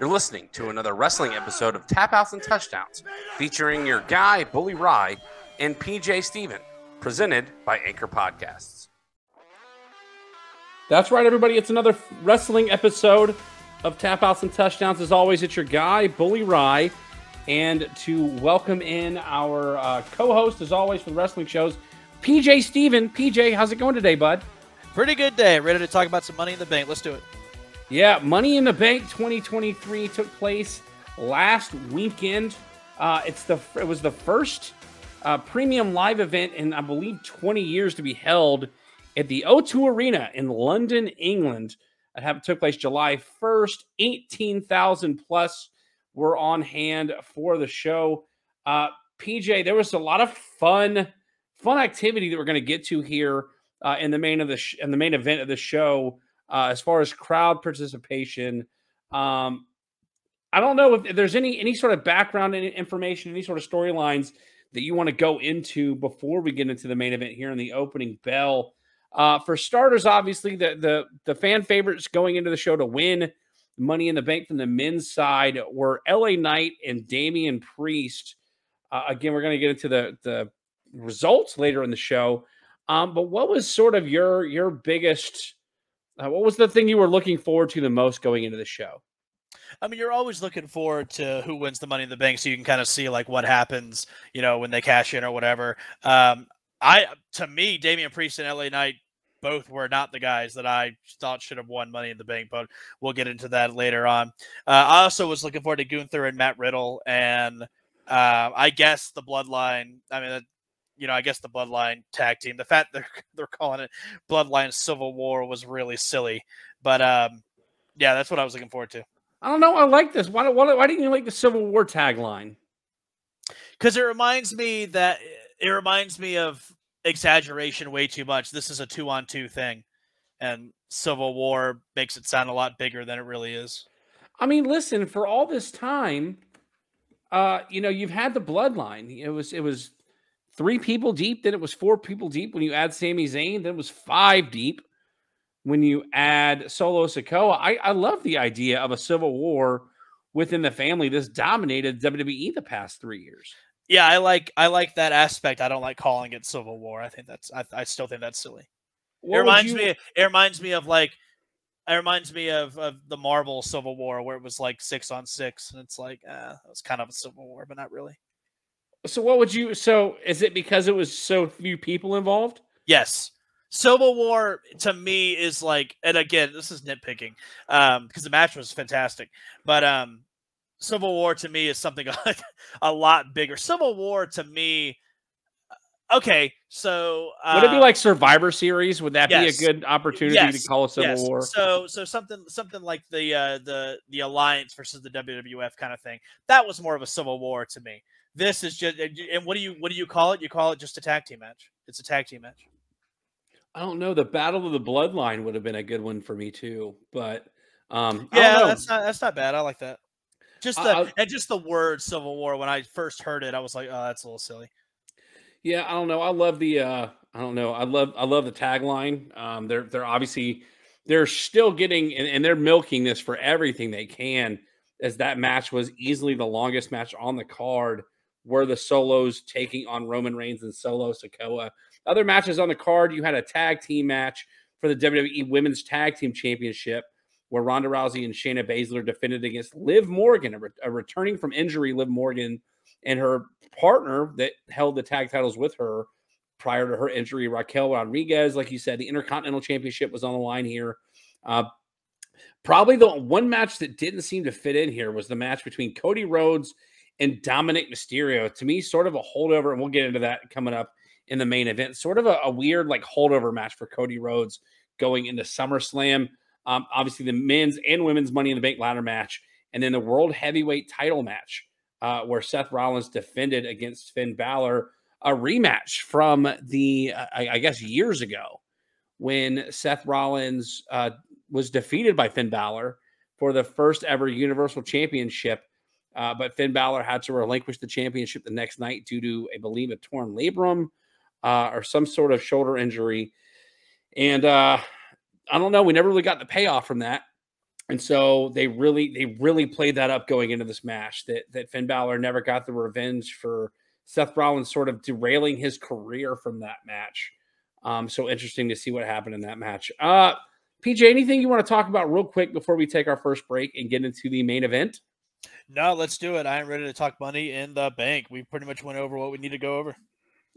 You're listening to another wrestling episode of Tap Outs and Touchdowns, featuring your guy, Bully Ry, and PJ Steven, presented by Anchor Podcasts. That's right, everybody. It's another wrestling episode of Tap Outs and Touchdowns. As always, it's your guy, Bully Ry. And to welcome in our uh, co host, as always, for the wrestling shows, PJ Steven. PJ, how's it going today, bud? Pretty good day. Ready to talk about some money in the bank. Let's do it. Yeah, Money in the Bank 2023 took place last weekend. Uh, it's the it was the first uh, premium live event in I believe 20 years to be held at the O2 Arena in London, England. It took place July 1st. 18,000 plus were on hand for the show. Uh, PJ, there was a lot of fun fun activity that we're going to get to here uh, in the main of the sh- in the main event of the show uh, as far as crowd participation. Um, I don't know if there's any any sort of background information, any sort of storylines that you want to go into before we get into the main event here in the opening bell. Uh, for starters, obviously the the the fan favorites going into the show to win Money in the Bank from the men's side were L.A. Knight and Damian Priest. Uh, again, we're going to get into the the results later in the show. Um, but what was sort of your your biggest uh, what was the thing you were looking forward to the most going into the show? I mean, you're always looking forward to who wins the Money in the Bank, so you can kind of see like what happens, you know, when they cash in or whatever. Um, I, to me, Damian Priest and LA Knight both were not the guys that I thought should have won Money in the Bank, but we'll get into that later on. Uh, I also was looking forward to Gunther and Matt Riddle, and uh, I guess the Bloodline. I mean, you know, I guess the Bloodline tag team. The fact they're they're calling it Bloodline Civil War was really silly, but um, yeah, that's what I was looking forward to. I don't know. I like this. Why, why, why didn't you like the Civil War tagline? Because it reminds me that it reminds me of exaggeration way too much. This is a two on two thing, and Civil War makes it sound a lot bigger than it really is. I mean, listen, for all this time, uh, you know, you've had the bloodline. It was it was three people deep. Then it was four people deep when you add Sami Zayn. Then it was five deep when you add Solo Sikoa. I, I love the idea of a civil war within the family that's dominated WWE the past three years. Yeah, I like I like that aspect. I don't like calling it civil war. I think that's I, I still think that's silly. What it reminds you... me it reminds me of like it reminds me of, of the Marvel Civil War where it was like six on six, and it's like uh, it was kind of a civil war, but not really. So what would you? So is it because it was so few people involved? Yes. Civil War to me is like, and again, this is nitpicking, um, because the match was fantastic, but um, Civil War to me is something a lot bigger. Civil War to me, uh, okay, so uh, would it be uh like Survivor Series? Would that yes, be a good opportunity yes, to call a Civil yes. War? So, so something, something like the uh, the the Alliance versus the WWF kind of thing. That was more of a Civil War to me. This is just and what do you what do you call it? You call it just a tag team match. It's a tag team match. I don't know. The Battle of the Bloodline would have been a good one for me too, but um, yeah, that's not that's not bad. I like that. Just the I, and just the word Civil War. When I first heard it, I was like, oh, that's a little silly. Yeah, I don't know. I love the uh I don't know. I love I love the tagline. Um, they're they're obviously they're still getting and, and they're milking this for everything they can, as that match was easily the longest match on the card were the solos taking on Roman Reigns and Solo Sikoa. Other matches on the card, you had a tag team match for the WWE Women's Tag Team Championship where Ronda Rousey and Shayna Baszler defended against Liv Morgan, a, re- a returning from injury Liv Morgan and her partner that held the tag titles with her prior to her injury, Raquel Rodriguez. Like you said, the Intercontinental Championship was on the line here. Uh, probably the one match that didn't seem to fit in here was the match between Cody Rhodes and Dominik Mysterio. To me, sort of a holdover, and we'll get into that coming up in the main event. Sort of a, a weird, like, holdover match for Cody Rhodes going into SummerSlam. Um, obviously, the men's and women's Money in the Bank ladder match, and then the World Heavyweight title match, uh, where Seth Rollins defended against Finn Balor, a rematch from the, uh, I, I, guess, years ago when Seth Rollins uh, was defeated by Finn Balor for the first ever Universal Championship uh, but Finn Balor had to relinquish the championship the next night due to, I believe, a torn labrum uh, or some sort of shoulder injury. And uh, I don't know. We never really got the payoff from that. And so they really, they really played that up going into this match that that Finn Balor never got the revenge for Seth Rollins sort of derailing his career from that match. Um, so interesting to see what happened in that match. Uh, PJ, anything you want to talk about real quick before we take our first break and get into the main event? No, let's do it. I am ready to talk money in the bank. We pretty much went over what we need to go over.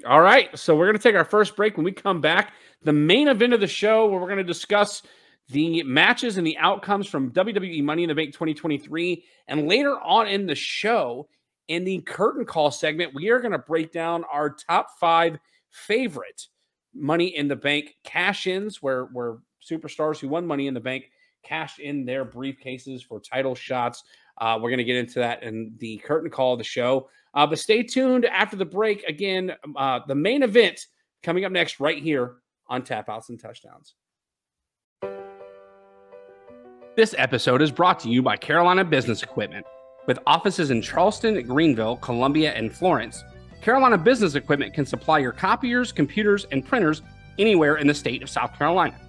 All right. So we're going to take our first break. When we come back, the main event of the show where we're going to discuss the matches and the outcomes from WWE Money in the Bank 2023. And later on in the show, in the curtain call segment, we are going to break down our top five favorite Money in the Bank cash ins, where, where superstars who won Money in the Bank cashed in their briefcases for title shots. Uh, we're going to get into that in the curtain call of the show. Uh, but stay tuned after the break. Again, uh, the main event coming up next, right here on Tap Outs and Touchdowns. This episode is brought to you by Carolina Business Equipment. With offices in Charleston, Greenville, Columbia, and Florence, Carolina Business Equipment can supply your copiers, computers, and printers anywhere in the state of South Carolina.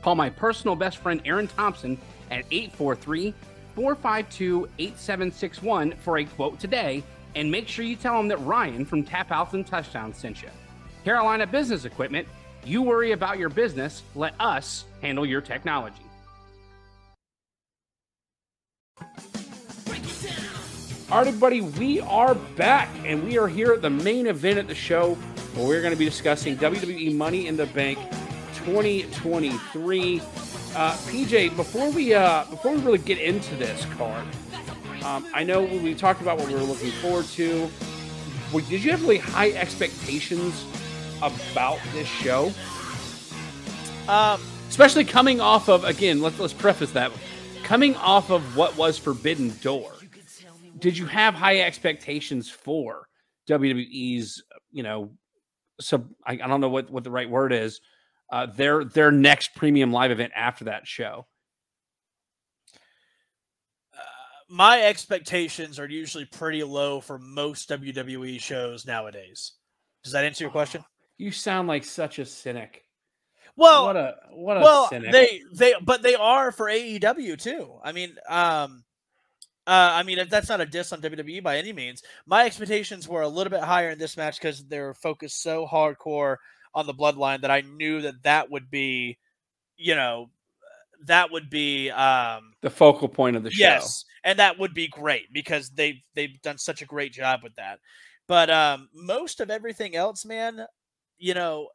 Call my personal best friend Aaron Thompson at 843 452 8761 for a quote today, and make sure you tell them that Ryan from Tap Outs and Touchdowns sent you. Carolina Business Equipment, you worry about your business, let us handle your technology. All right, everybody, we are back, and we are here at the main event at the show where we're going to be discussing WWE Money in the Bank 2023. Uh, PJ, before we uh, before we really get into this card, um, I know we talked about what we were looking forward to. Did you have really high expectations about this show? Um, Especially coming off of again, let's let's preface that coming off of what was Forbidden Door did you have high expectations for WWE's, you know, so I, I don't know what, what the right word is, uh, their their next premium live event after that show? Uh, my expectations are usually pretty low for most WWE shows nowadays. Does that answer your question? You sound like such a cynic. Well, what a what a well, cynic. they they but they are for AEW too. I mean, um, uh, I mean, that's not a diss on WWE by any means. My expectations were a little bit higher in this match because they were focused so hardcore on the bloodline that I knew that that would be, you know, that would be um, the focal point of the show. Yes, and that would be great because they've they've done such a great job with that. But um, most of everything else, man, you know,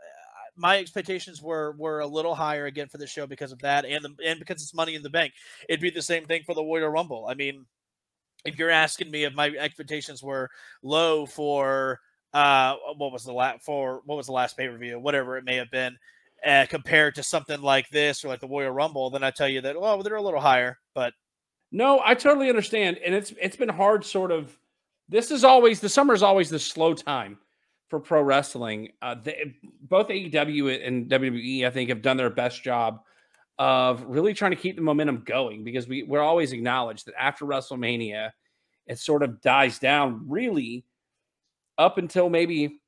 my expectations were were a little higher again for the show because of that, and the, and because it's Money in the Bank. It'd be the same thing for the Royal Rumble. I mean, if you're asking me if my expectations were low for uh what was the last for what was the last pay per view, whatever it may have been, uh, compared to something like this or like the Royal Rumble, then I tell you that well they're a little higher. But no, I totally understand, and it's it's been hard. Sort of, this is always the summer is always the slow time for pro wrestling. Uh, they, both AEW and WWE, I think, have done their best job of really trying to keep the momentum going because we we're always acknowledged that after WrestleMania, it sort of dies down really up until maybe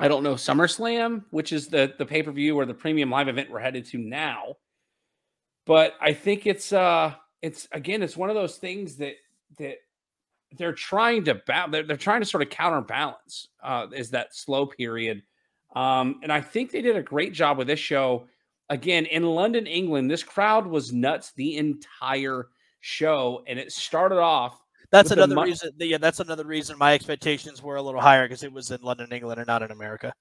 I don't know SummerSlam, which is the the pay per view or the premium live event we're headed to now. But I think it's uh it's again it's one of those things that that they're trying to ba- they're, they're trying to sort of counterbalance uh, is that slow period. Um, and I think they did a great job with this show again in London, England, this crowd was nuts the entire show, and it started off. That's another reason. Yeah, that's another reason my expectations were a little higher because it was in London, England, and not in America.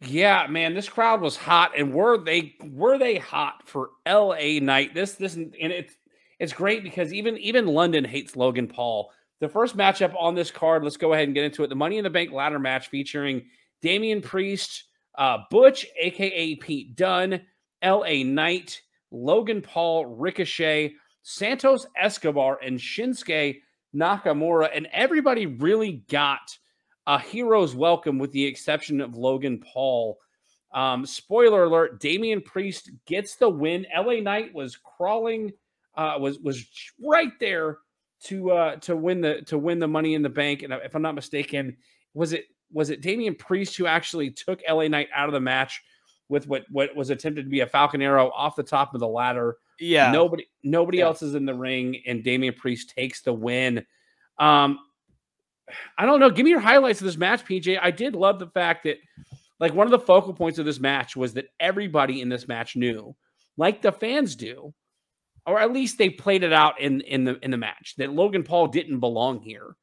Yeah, man, this crowd was hot, and were they were they hot for L.A. Knight? This this and it's it's great because even even London hates Logan Paul. The first matchup on this card, let's go ahead and get into it. The Money in the Bank ladder match featuring Damian Priest, uh, Butch, aka Pete Dunne, LA Knight, Logan Paul, Ricochet, Santos Escobar, and Shinsuke Nakamura. And everybody really got a hero's welcome with the exception of Logan Paul. Um, spoiler alert: Damian Priest gets the win. LA Knight was crawling, uh, was was right there to uh, to win the to win the Money in the Bank. And if I'm not mistaken, was it was it Damian Priest who actually took LA Knight out of the match with what what was attempted to be a Falcon Arrow off the top of the ladder. Yeah. Nobody nobody Yeah. else is in the ring, and Damian Priest takes the win. Um, I don't know. Give me your highlights of this match, PJ. I did love the fact that, like, one of the focal points of this match was that everybody in this match knew, like the fans do, or at least they played it out in in the in the match that Logan Paul didn't belong here,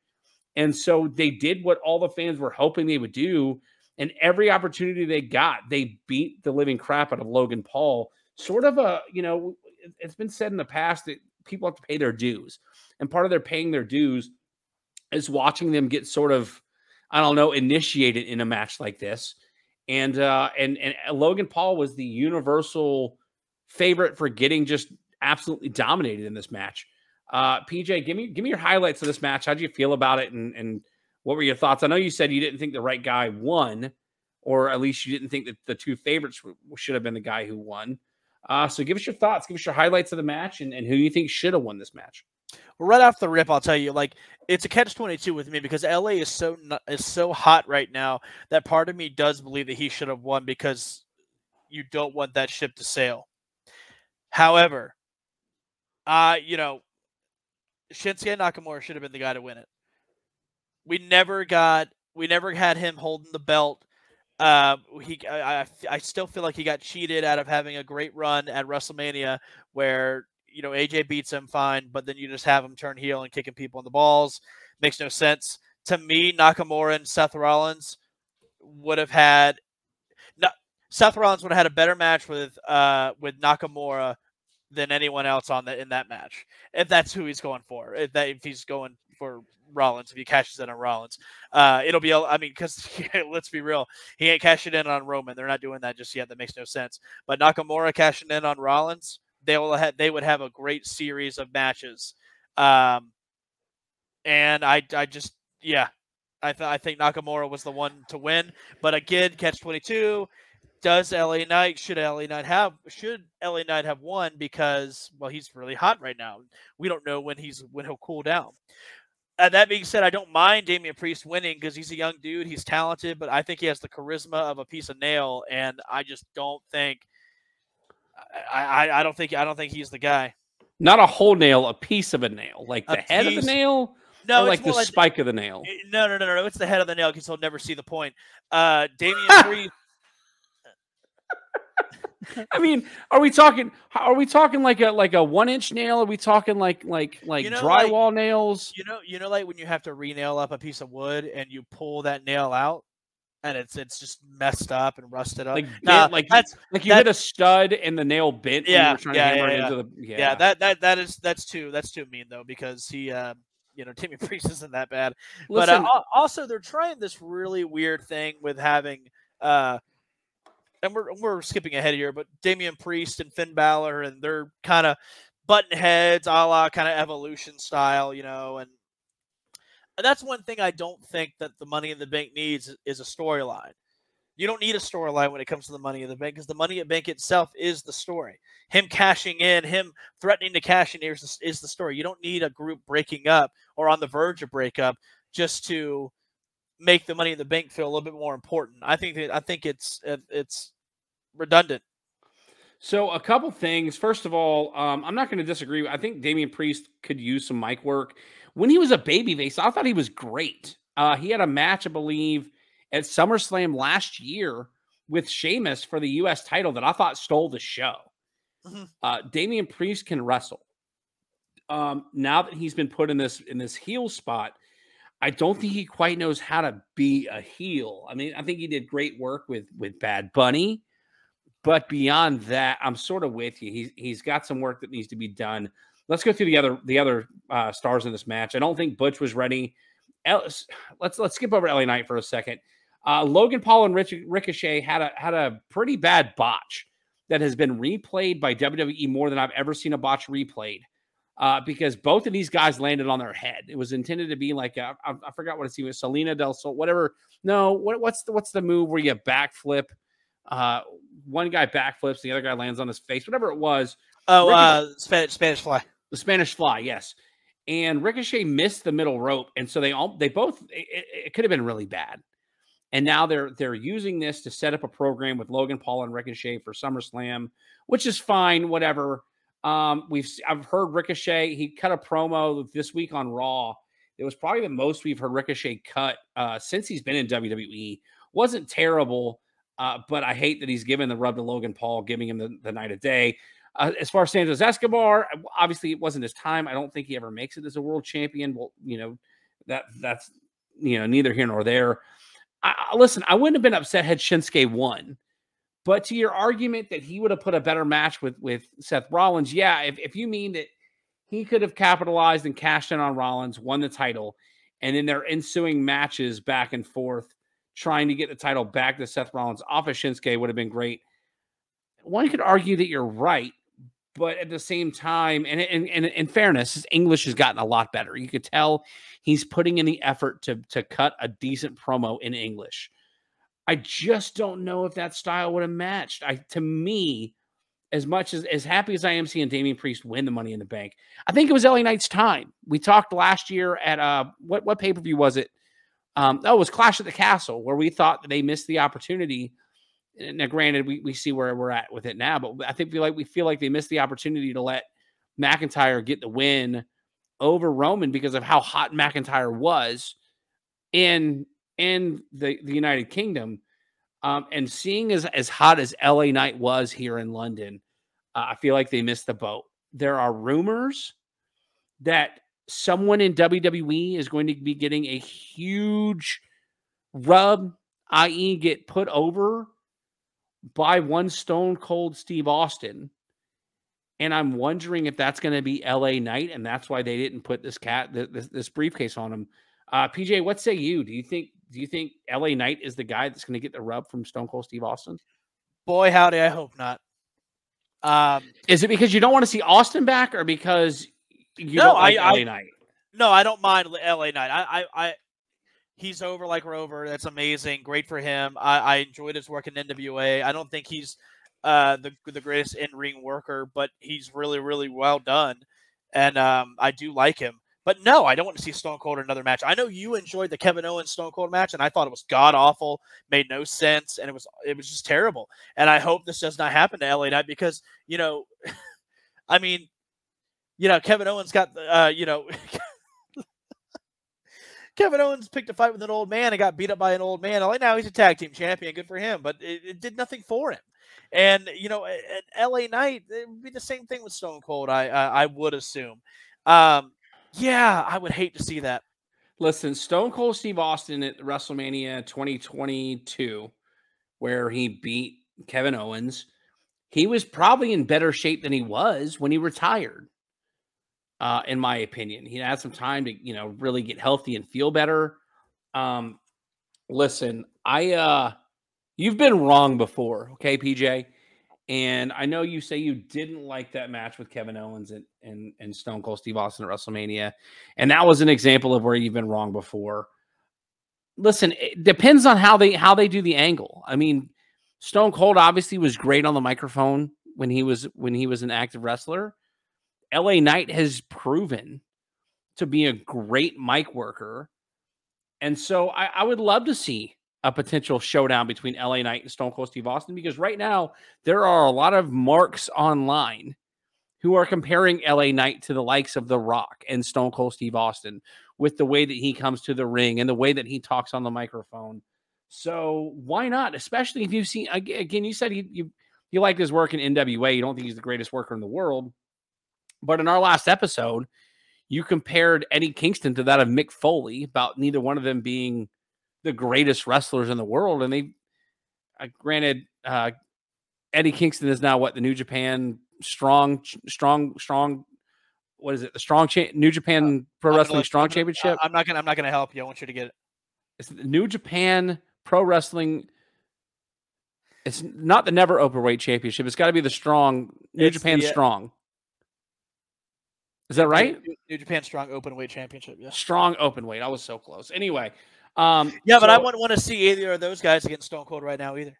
and so they did what all the fans were hoping they would do, and every opportunity they got, they beat the living crap out of Logan Paul. Sort of a you know, it's been said in the past that people have to pay their dues, and part of their paying their dues is watching them get sort of, I don't know, initiated in a match like this. And uh and and Logan Paul was the universal favorite for getting just absolutely dominated in this match. Uh PJ, give me give me your highlights of this match. How do you feel about it and and what were your thoughts? I know you said you didn't think the right guy won, or at least you didn't think that the two favorites should have been the guy who won. Uh, so give us your thoughts, give us your highlights of the match, and, and who you think should have won this match. Well, right off the rip, I'll tell you, like it's a catch twenty two with me because LA is so is so hot right now that part of me does believe that he should have won because you don't want that ship to sail. However, uh, you know, Shinsuke Nakamura should have been the guy to win it. We never got, we never had him holding the belt. Uh, he, I, I, still feel like he got cheated out of having a great run at WrestleMania where you know AJ beats him fine, but then you just have him turn heel and kicking people in the balls. Makes no sense to me. Nakamura and Seth Rollins would have had. No, Seth Rollins would have had a better match with uh with Nakamura than anyone else on the in that match. If that's who he's going for, if that if he's going for Rollins, if he cashes in on Rollins, uh, it'll be. I mean, because let's be real, he ain't cashing in on Roman. They're not doing that just yet. That makes no sense. But Nakamura cashing in on Rollins, they will have they would have a great series of matches. Um, and I I just yeah, I th- I think Nakamura was the one to win. But again, catch twenty two. Does LA Knight should LA Knight have should LA Knight have won because well he's really hot right now. We don't know when he's when he'll cool down. Uh, that being said, I don't mind Damian Priest winning because he's a young dude. He's talented, but I think he has the charisma of a piece of nail, and I just don't think. I, I, I don't think I don't think he's the guy. Not a whole nail, a piece of a nail, like A the head of the nail, No, like the more spike of the nail. Eh, No, no, no, no, no. It's the head of the nail because he'll never see the point. Uh, Damian Priest. I mean, are we talking? Are we talking like a like a one inch nail? Are we talking like like like You know, like- drywall nails? You know, you know, like when you have to re-nail up a piece of wood and you pull that nail out, and it's it's just messed up and rusted up. Like Nah, like you- that's like you that- hit a stud and the nail bent Yeah, yeah, to hammer yeah, yeah. into the yeah. yeah. That that that is that's too that's too mean though because he uh, you know Timmy Priest isn't that bad. but uh, also they're trying this really weird thing with having uh and we're we're skipping ahead here, but Damian Priest and Finn Balor and they're kind of button heads, a la kind of evolution style, you know, and that's one thing I don't think that the Money in the Bank needs is a storyline. You don't need a storyline when it comes to the Money in the Bank because the Money in the Bank itself is the story. Him cashing in, him threatening to cash in is the, is the story. You don't need a group breaking up or on the verge of breakup just to make the Money in the Bank feel a little bit more important. I think that I think it's it's redundant. So a couple things. First of all, um, I'm not going to disagree. I think Damian Priest could use some mic work. When he was a baby babyface, I thought he was great. Uh, he had a match, I believe, at SummerSlam last year with Sheamus for the U.S. title that I thought stole the show. Mhm. Uh, Damian Priest can wrestle. Um, now that he's been put in this in this heel spot, I don't think he quite knows how to be a heel. I mean, I think he did great work with with Bad Bunny. But beyond that, I'm sort of with you. He's he's got some work that needs to be done. Let's go through the other the other uh, stars in this match. I don't think Butch was ready. Let's let's skip over LA Knight for a second. Uh, Logan Paul and Rich, Ricochet had a had a pretty bad botch that has been replayed by WWE more than I've ever seen a botch replayed. Uh, because both of these guys landed on their head. It was intended to be like a, I, I forgot what it's even Selena Del Sol, whatever. No, what, what's the what's the move where you backflip? Uh, one guy backflips, the other guy lands on his face, whatever it was. Oh, Ricochet- uh, Spanish Spanish Fly. The Spanish Fly, yes. And Ricochet missed the middle rope, and so they all they both it, it- it could have been really bad. And now they're they're using this to set up a program with Logan Paul and Ricochet for SummerSlam, which is fine, whatever. Um, we've I've heard Ricochet. He cut a promo this week on Raw. It was probably the most we've heard Ricochet cut uh, since he's been in WWE. wasn't terrible, uh, but I hate that he's given the rub to Logan Paul, giving him the, the night of day. Uh, as far as Santos Escobar, obviously it wasn't his time. I don't think he ever makes it as a world champion. Well, you know that that's you know neither here nor there. I, listen, I wouldn't have been upset had Shinsuke won. But to your argument that he would have put a better match with with Seth Rollins, yeah, if, if you mean that he could have capitalized and cashed in on Rollins, won the title, and in their ensuing matches back and forth, trying to get the title back to Seth Rollins off of Shinsuke would have been great. One could argue that you're right, but at the same time, and, in fairness, his English has gotten a lot better. You could tell he's putting in the effort to to cut a decent promo in English. I just don't know if that style would have matched. I to me, as much as as happy as I am seeing Damian Priest win the Money in the Bank, I think it was LA Knight's time. We talked last year at uh what what pay per view was it? Um, oh, it was Clash at the Castle where we thought that they missed the opportunity. Now, granted, we, we see where we're at with it now, but I think we like we feel like they missed the opportunity to let McIntyre get the win over Roman because of how hot McIntyre was in in the, the United Kingdom. Um, and seeing as, as hot as LA Knight was here in London, uh, I feel like they missed the boat. There are rumors that someone in WWE is going to be getting a huge rub, i.e., get put over by one stone cold Steve Austin. And I'm wondering if that's going to be LA Knight, and that's why they didn't put this cat this, this briefcase on him. Uh, PJ, what say you? Do you think do you think LA Knight is the guy that's going to get the rub from Stone Cold Steve Austin? Boy, howdy, I hope not. Um, is it because you don't want to see Austin back, or because you no, don't like I, LA I, Knight? No, I don't mind LA Knight. I, I, I, he's over like Rover. That's amazing. Great for him. I, I enjoyed his work in NWA. I don't think he's uh, the the greatest in ring worker, but he's really, really well done, and um, I do like him. But no, I don't want to see Stone Cold in another match. I know you enjoyed the Kevin Owens Stone Cold match, and I thought it was god awful, made no sense, and it was it was just terrible. And I hope this does not happen to LA Knight because you know, I mean, you know, Kevin Owens got uh, you know. Kevin Owens picked a fight with an old man and got beat up by an old man. Like now he's a tag team champion. Good for him, but it, it did nothing for him. And you know, at LA Knight, it would be the same thing with Stone Cold. I I, I would assume. Um, yeah, I would hate to see that. Listen, Stone Cold Steve Austin at WrestleMania 2022, where he beat Kevin Owens, he was probably in better shape than he was when he retired. Uh, in my opinion, he had some time to, you know, really get healthy and feel better. Um, listen, I, uh, you've been wrong before, okay, PJ. And I know you say you didn't like that match with Kevin Owens and, and, and Stone Cold Steve Austin at WrestleMania. And that was an example of where you've been wrong before. Listen, it depends on how they how they do the angle. I mean, Stone Cold obviously was great on the microphone when he was when he was an active wrestler. LA Knight has proven to be a great mic worker. And so I, I would love to see a potential showdown between LA Knight and Stone Cold Steve Austin because right now there are a lot of marks online who are comparing LA Knight to the likes of The Rock and Stone Cold Steve Austin with the way that he comes to the ring and the way that he talks on the microphone. So why not? Especially if you've seen again, you said he, you you like his work in NWA. You don't think he's the greatest worker in the world, but in our last episode, you compared Eddie Kingston to that of Mick Foley about neither one of them being the greatest wrestlers in the world, and they, uh, granted, uh, Eddie Kingston is now what the New Japan strong, strong, strong. What is it? The strong cha- New Japan uh, Pro Wrestling Strong I'm Championship. I'm not gonna. I'm not gonna help you. I want you to get it. It's the New Japan Pro Wrestling. It's not the Never Openweight Championship. It's got to be the Strong New it's Japan the, uh, Strong. Is that right? New Japan Strong Openweight Championship. Yeah. Strong Openweight. I was so close. Anyway, um, yeah, but so, I wouldn't want to see either of those guys against Stone Cold right now either.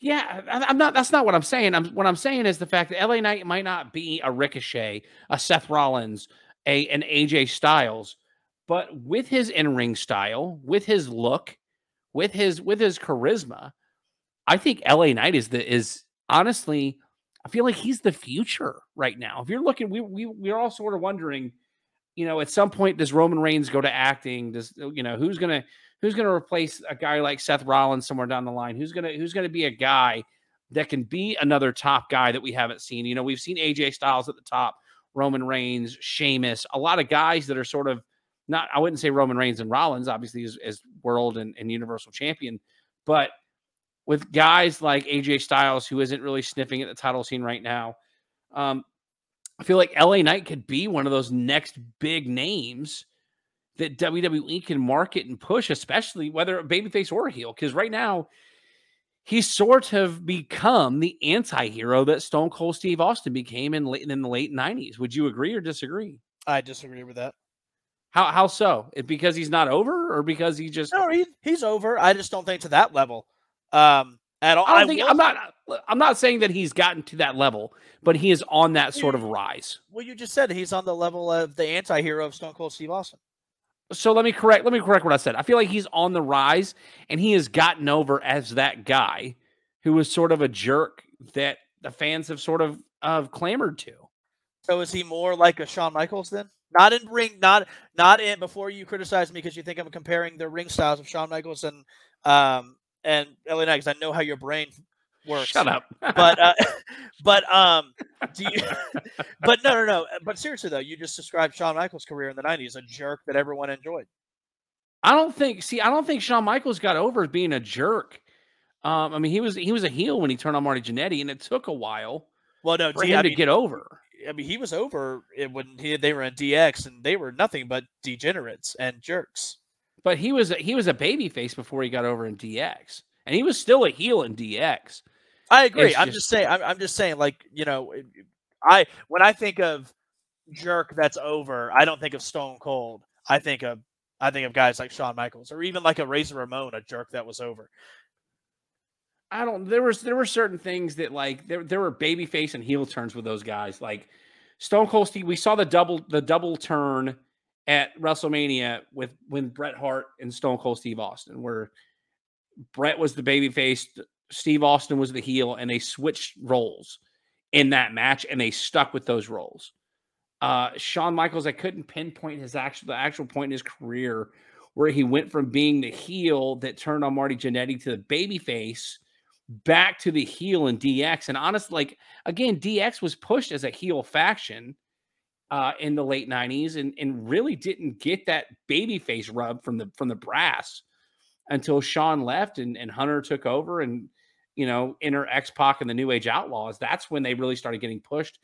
Yeah, I'm not. That's not what I'm saying. I'm what I'm saying is the fact that LA Knight might not be a Ricochet, a Seth Rollins, a an AJ Styles, but with his in ring style, with his look, with his with his charisma, I think LA Knight is the is honestly. I feel like he's the future right now. If you're looking, we we we're all sort of wondering, you know, at some point does Roman Reigns go to acting? Does you know who's gonna who's gonna replace a guy like Seth Rollins somewhere down the line? Who's gonna who's gonna be a guy that can be another top guy that we haven't seen? You know, we've seen AJ Styles at the top, Roman Reigns, Sheamus, a lot of guys that are sort of not I wouldn't say Roman Reigns and Rollins, obviously as, as world and, and universal champion, but with guys like AJ Styles, who isn't really sniffing at the title scene right now, um, I feel like LA Knight could be one of those next big names that WWE can market and push, especially whether a babyface or a heel. Because right now, he's sort of become the anti-hero that Stone Cold Steve Austin became in late in the late 90s. Would you agree or disagree? I disagree with that. How how so? Because he's not over, or because he just no, he, he's over. I just don't think to that level. Um, at all. I don't I think I'm not. I'm not saying that he's gotten to that level, but he is on that sort of rise. Well, you just said he's on the level of the anti-hero of Stone Cold Steve Austin. So let me correct. Let me correct what I said. I feel like he's on the rise, and he has gotten over as that guy who was sort of a jerk that the fans have sort of uh, clamored to. So is he more like a Shawn Michaels then? Not in ring, not not in. Before you criticize me because you think I'm comparing the ring styles of Shawn Michaels and um and LA Knight, because I know how your brain works. Shut up. but uh, but um, do you? but no, no, no. But seriously though, you just described Shawn Michaels' career in the '90s, a jerk that everyone enjoyed. I don't think. See, I don't think Shawn Michaels got over being a jerk. Um, I mean, he was he was a heel when he turned on Marty Jannetty, and it took a while. Well, no, for him I to mean, get over. I mean, he was over it when he, they were in DX, and they were nothing but degenerates and jerks. But he was he was a baby face before he got over in DX, and he was still a heel in DX. I agree. It's I'm just, just saying. I'm, I'm just saying. Like you know, I when I think of jerk that's over, I don't think of Stone Cold. I think of I think of guys like Shawn Michaels or even like a Razor Ramon, a jerk that was over. I don't. There was there were certain things that like there there were baby face and heel turns with those guys. Like Stone Cold Steve, we saw the double the double turn at WrestleMania with when Bret Hart and Stone Cold Steve Austin, where Bret was the babyface, Steve Austin was the heel, and they switched roles in that match, and they stuck with those roles. Uh, Shawn Michaels, I couldn't pinpoint his actual the actual point in his career where he went from being the heel that turned on Marty Jannetty to the babyface back to the heel in DX. And honestly, like again, DX was pushed as a heel faction uh, in the late 90s and, and really didn't get that baby face rub from the from the brass until Shawn left and, and Hunter took over and you know inner X Pac and the New Age Outlaws. That's when they really started getting pushed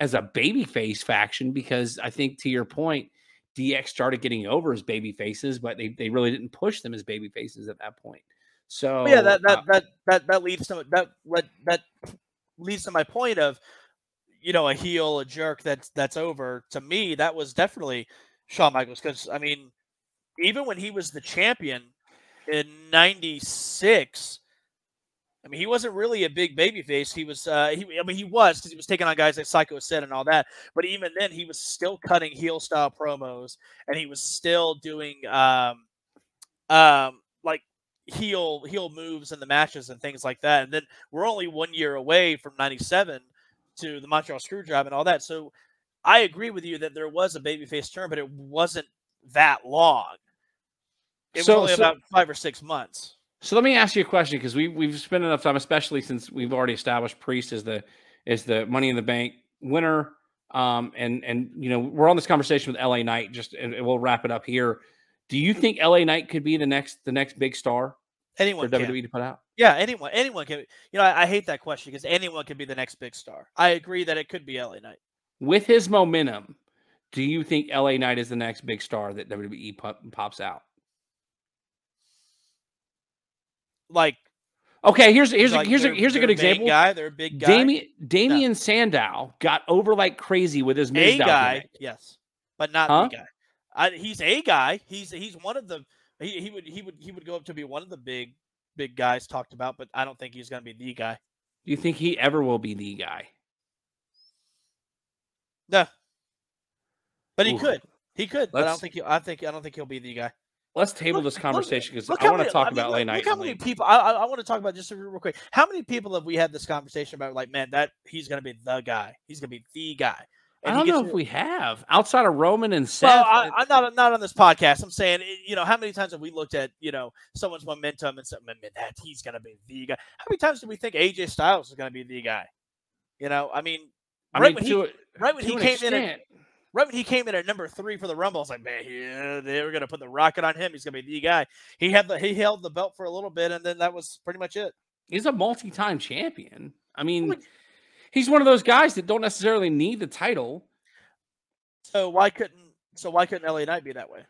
as a baby face faction because I think to your point, DX started getting over as baby faces, but they, they really didn't push them as baby faces at that point. So yeah, that that, uh, that that that leads to that that leads to my point of you know, a heel, a jerk that's that's over. To me, that was definitely Shawn Michaels because I mean, even when he was the champion in '96, I mean, he wasn't really a big baby face. He was, uh, he, I mean, he was because he was taking on guys like Psycho Sid and all that. But even then, he was still cutting heel style promos, and he was still doing, um, um, like heel heel moves in the matches and things like that. And then we're only one year away from '97 to the Montreal Screwjob and all that. So I agree with you that there was a babyface turn, but it wasn't that long. It so, was only so, about five or six months. So let me ask you a question because we we've spent enough time, especially since we've already established Priest as the is the Money in the Bank winner. Um, and and you know we're on this conversation with LA Knight. Just and we'll wrap it up here. Do you think LA Knight could be the next the next big star? Anyone for WWE to put out? Yeah, anyone, anyone can. You know, I, I hate that question because anyone can be the next big star. I agree that it could be LA Knight. With his momentum, do you think LA Knight is the next big star that WWE pop, pops out? Like, okay, here's here's like a, here's a here's a good example. Guy, they're a big guy. Damien Damien no. Sandow got over like crazy with his a guy, yes, but not huh? the guy. I, he's a guy. He's he's one of the he, he would he would he would go up to be one of the big big guys talked about, but I don't think he's going to be the guy. Do you think he ever will be the guy? No, but he Ooh. could. He could, Let's, but I don't think he. I think I don't think he'll be the guy. let's table this conversation because I want to talk I mean, about look, LA Knight. Look how many people I, I, want to talk about just real quick. How many people have we had this conversation about? Like, man, that he's going to be the guy. He's going to be the guy. And I don't know if we have outside of Roman and Seth. Well, I, am not not on this podcast. I'm saying, eh, you know, how many times have we looked at you know someone's momentum and said, man, that he's going to be the guy. How many times do we think AJ Styles is going to be the guy? You know, I mean, I right mean, when he, right when he came extent. in. At, right when he came in at number three for the Rumble, I was like, man, yeah, uh, they were going to put the rocket on him. He's going to be the guy. He had the he held the belt for a little bit, and then that was pretty much it. He's a multi-time champion. I mean, he's one of those guys that don't necessarily need the title. So why couldn't so why couldn't LA Knight be that way?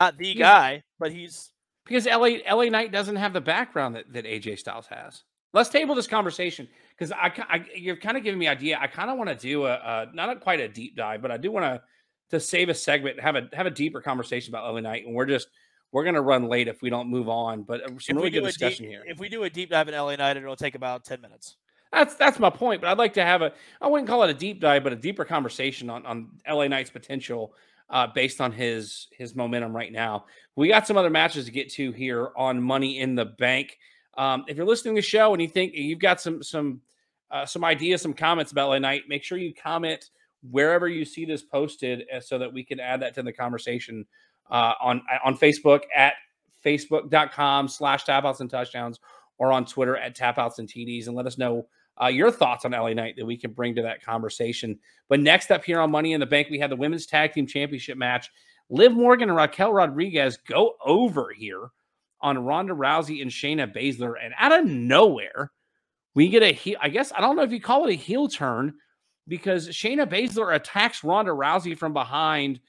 Not the he's, guy, but he's because LA LA Knight doesn't have the background that, that AJ Styles has. Let's table this conversation because I, I, you're kind of giving me an idea. I kind of want to do a, a not a, quite a deep dive, but I do want to to save a segment, have a have a deeper conversation about LA Knight, and we're just we're gonna run late if we don't move on. But uh, some if really good discussion deep, here. If we do a deep dive in LA Knight, it'll take about ten minutes. That's that's my point. But I'd like to have a I wouldn't call it a deep dive, but a deeper conversation on on LA Knight's potential uh, based on his his momentum right now. We got some other matches to get to here on Money in the Bank. Um, if you're listening to the show and you think you've got some some uh, some ideas, some comments about LA Knight, make sure you comment wherever you see this posted, uh, so that we can add that to the conversation uh, on on Facebook at facebook.com slash tapouts and touchdowns or on Twitter at tapouts and TDs and let us know uh, your thoughts on LA Knight that we can bring to that conversation. But next up here on Money in the Bank, we have the Women's Tag Team Championship match. Liv Morgan and Raquel Rodriguez go over here on Ronda Rousey and Shayna Baszler. And out of nowhere, we get a heel. I guess I don't know if you call it a heel turn because Shayna Baszler attacks Ronda Rousey from behind.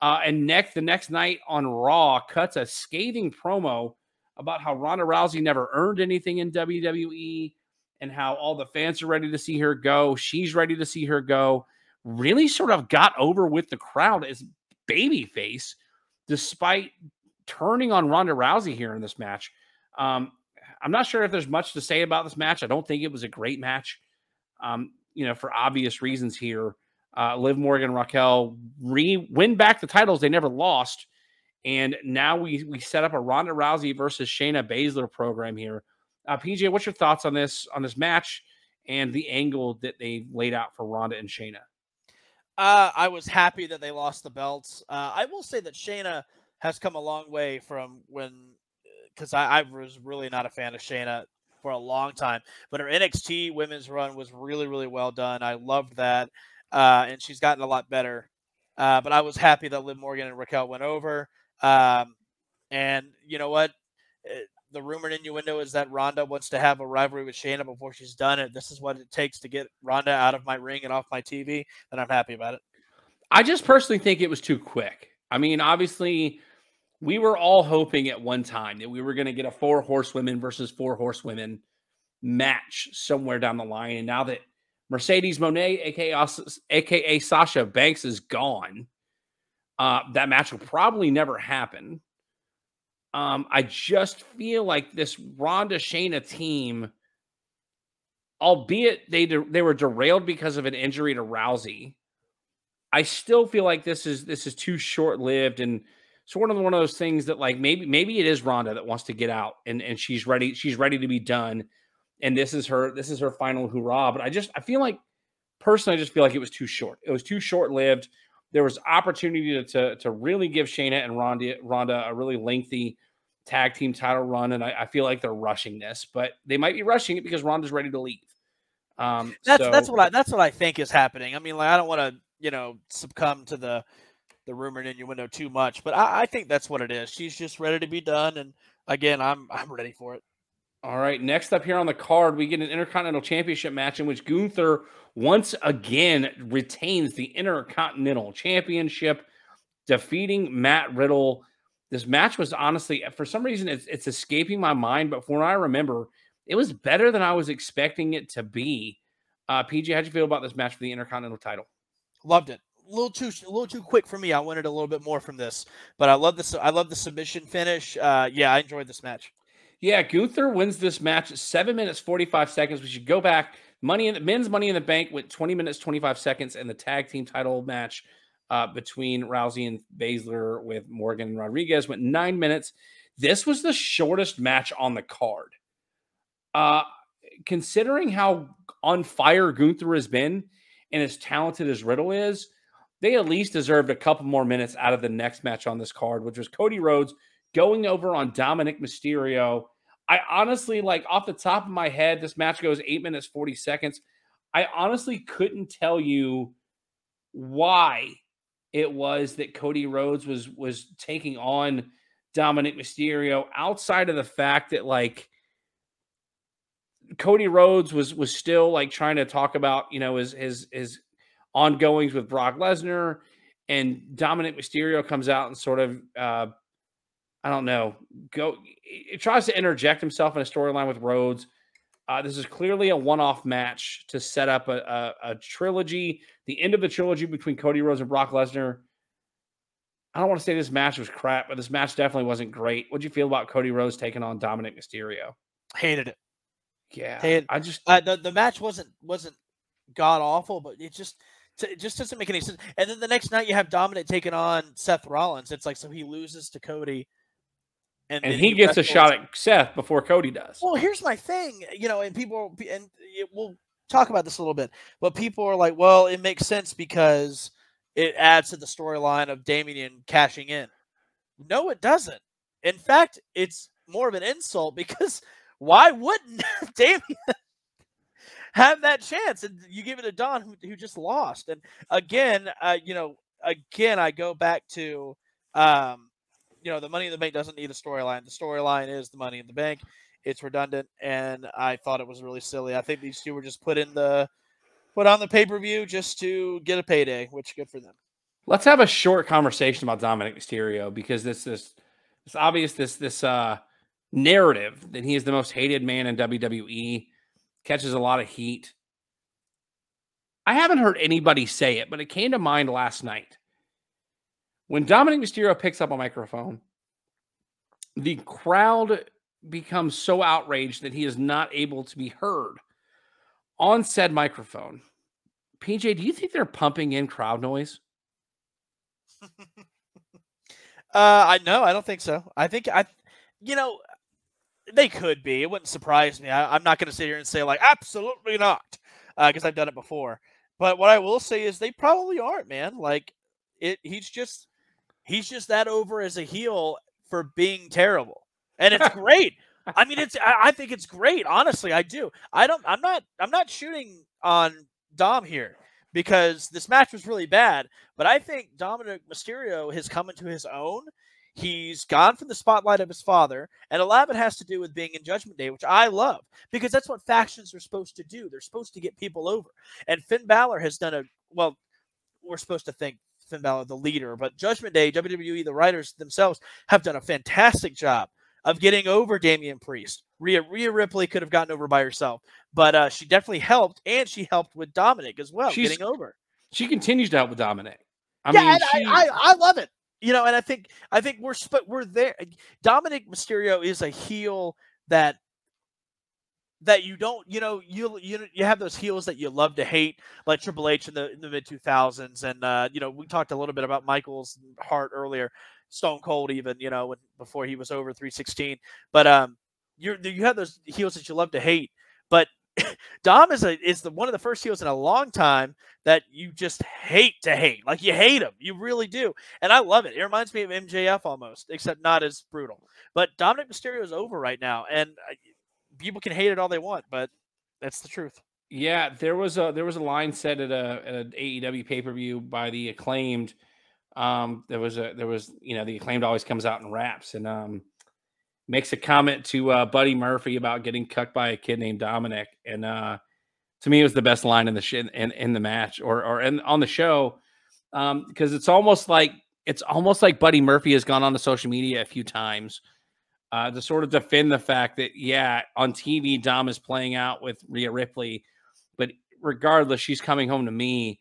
Uh, and next the next night on Raw cuts a scathing promo about how Ronda Rousey never earned anything in WWE and how all the fans are ready to see her go. She's ready to see her go. Really sort of got over with the crowd as babyface, despite turning on Ronda Rousey here in this match. Um, I'm not sure if there's much to say about this match. I don't think it was a great match. Um, you know, for obvious reasons here. Uh, Liv Morgan, Raquel re win back the titles they never lost. And now we we set up a Ronda Rousey versus Shayna Baszler program here. Uh, PJ, what's your thoughts on this on this match and the angle that they laid out for Ronda and Shayna? Uh, I was happy that they lost the belts. Uh, I will say that Shayna has come a long way from when, because I, I, was really not a fan of Shayna for a long time, but her NXT women's run was really, really well done. I loved that, uh, and she's gotten a lot better. Uh, but I was happy that Liv Morgan and Raquel went over. Um, and you know what? It, the rumored innuendo is that Ronda wants to have a rivalry with Shayna before she's done it. This is what it takes to get Ronda out of my ring and off my TV, and I'm happy about it. I just personally think it was too quick. I mean, obviously, we were all hoping at one time that we were going to get a four horsewomen versus four horsewomen match somewhere down the line. And now that Mercedes Moné, aka, aka Sasha Banks, is gone, uh, that match will probably never happen. Um, I just feel like this Ronda Shayna team, albeit they de- they were derailed because of an injury to Rousey, I still feel like this is this is too short lived and sort of one of those things that like maybe maybe it is Ronda that wants to get out and and she's ready she's ready to be done and this is her this is her final hurrah. But I just I feel like personally I just feel like it was too short. It was too short lived there was opportunity to, to, to really give Shayna and Ronda, Ronda a really lengthy tag team title run, and I, I, feel like they're rushing this, but they might be rushing it because Ronda's ready to leave. Um, that's so, that's what I that's what I think is happening. I mean, like I don't want to you know succumb to the the rumor and innuendo too much, but I, I think that's what it is. She's just ready to be done, and again, I'm I'm ready for it. All right, next up here on the card, we get an Intercontinental Championship match in which Gunther once again retains the Intercontinental Championship, defeating Matt Riddle. This match was honestly, for some reason, it's, it's escaping my mind, but from what I remember, it was better than I was expecting it to be. Uh, PJ, how'd you feel about this match for the Intercontinental title? Loved it. A little too, a little too quick for me. I wanted a little bit more from this, but I love this. I love the submission finish. Uh, yeah, I enjoyed this match. Yeah, Gunther wins this match seven minutes forty five seconds. We should go back Money in the men's Money in the Bank with 20 minutes 25 seconds, and the tag team title match uh, between Rousey and Baszler with Morgan and Rodriguez went nine minutes. This was the shortest match on the card. Uh, considering how on fire Gunther has been and as talented as Riddle is, they at least deserved a couple more minutes out of the next match on this card, which was Cody Rhodes going over on Dominik Mysterio. I honestly, like off the top of my head, this match goes eight minutes, 40 seconds. I honestly couldn't tell you why it was that Cody Rhodes was was taking on Dominik Mysterio outside of the fact that like Cody Rhodes was was still like trying to talk about, you know, his his his ongoings with Brock Lesnar and Dominik Mysterio comes out and sort of uh I don't know, go it tries to interject himself in a storyline with Rhodes. Uh, this is clearly a one-off match to set up a, a, a, trilogy, the end of the trilogy between Cody Rhodes and Brock Lesnar. I don't want to say this match was crap, but this match definitely wasn't great. What'd you feel about Cody Rhodes taking on Dominik Mysterio? Hated it. Yeah, Hated, I just uh, the the match wasn't wasn't god awful, but it just it just doesn't make any sense. And then the next night you have Dominik taking on Seth Rollins. It's like so he loses to Cody and, and he, he gets a shot at Seth before Cody does. Well, here's my thing, you know, and people and it, we'll talk about this a little bit, but people are like, well, it makes sense because it adds to the storyline of Damian cashing in. No, it doesn't. In fact, it's more of an insult because why wouldn't Damian have that chance? And you give it to Don, who, who just lost. And again, uh, you know, again, I go back to um, you know, the Money in the Bank doesn't need a storyline. The storyline is the Money in the Bank. It's redundant, and I thought it was really silly. I think these two were just put in the put on the pay per view just to get a payday, which good for them. Let's have a short conversation about Dominik Mysterio because this is it's obvious this this uh narrative that he is the most hated man in WWE catches a lot of heat. I haven't heard anybody say it, but it came to mind last night. When Dominik Mysterio picks up a microphone, the crowd becomes so outraged that he is not able to be heard on said microphone. PJ, do you think they're pumping in crowd noise? uh, I know. I don't think so. I think I, you know, they could be. It wouldn't surprise me. I, am not going to sit here and say like absolutely not, because uh, I've done it before. But what I will say is they probably aren't, man. Like it. He's just He's just that over as a heel for being terrible. And it's great. I mean, it's I, I think it's great. Honestly, I do. I don't I'm not I'm not shooting on Dom here because this match was really bad. But I think Dominik Mysterio has come into his own. He's gone from the spotlight of his father, and a lot of it has to do with being in Judgment Day, which I love because that's what factions are supposed to do. They're supposed to get people over. And Finn Balor has done a well. We're supposed to think Finn Balor, the leader. But Judgment Day, WWE, the writers themselves have done a fantastic job of getting over Damian Priest. Rhea, Rhea Ripley could have gotten over by herself, but uh, she definitely helped, and she helped with Dominik as well, She's, getting over. She continues to help with Dominik. I yeah, mean, she... I, I, I love it. You know, and I think I think we're we're there. Dominik Mysterio is a heel that that you don't, you know, you you you have those heels that you love to hate, like Triple H in the in the mid two thousands, and uh, you know we talked a little bit about Michaels Hart earlier, Stone Cold even, you know, when, before he was over three sixteen. But um, you you have those heels that you love to hate, but Dom is a is the one of the first heels in a long time that you just hate to hate. Like you hate him, you really do, and I love it. It reminds me of MJF almost, except not as brutal. But Dominik Mysterio is over right now, and people can hate it all they want, but that's the truth. Yeah, there was a there was a line said at a at an AEW pay per view by the acclaimed. Um, there was a there was you know the acclaimed always comes out and raps and um makes a comment to uh, Buddy Murphy about getting cucked by a kid named Dominik, and uh, to me it was the best line in the shit in, in the match or or in, on the show um because it's almost like it's almost like Buddy Murphy has gone on the social media a few times uh, to sort of defend the fact that, yeah, on TV, Dom is playing out with Rhea Ripley, but regardless, she's coming home to me.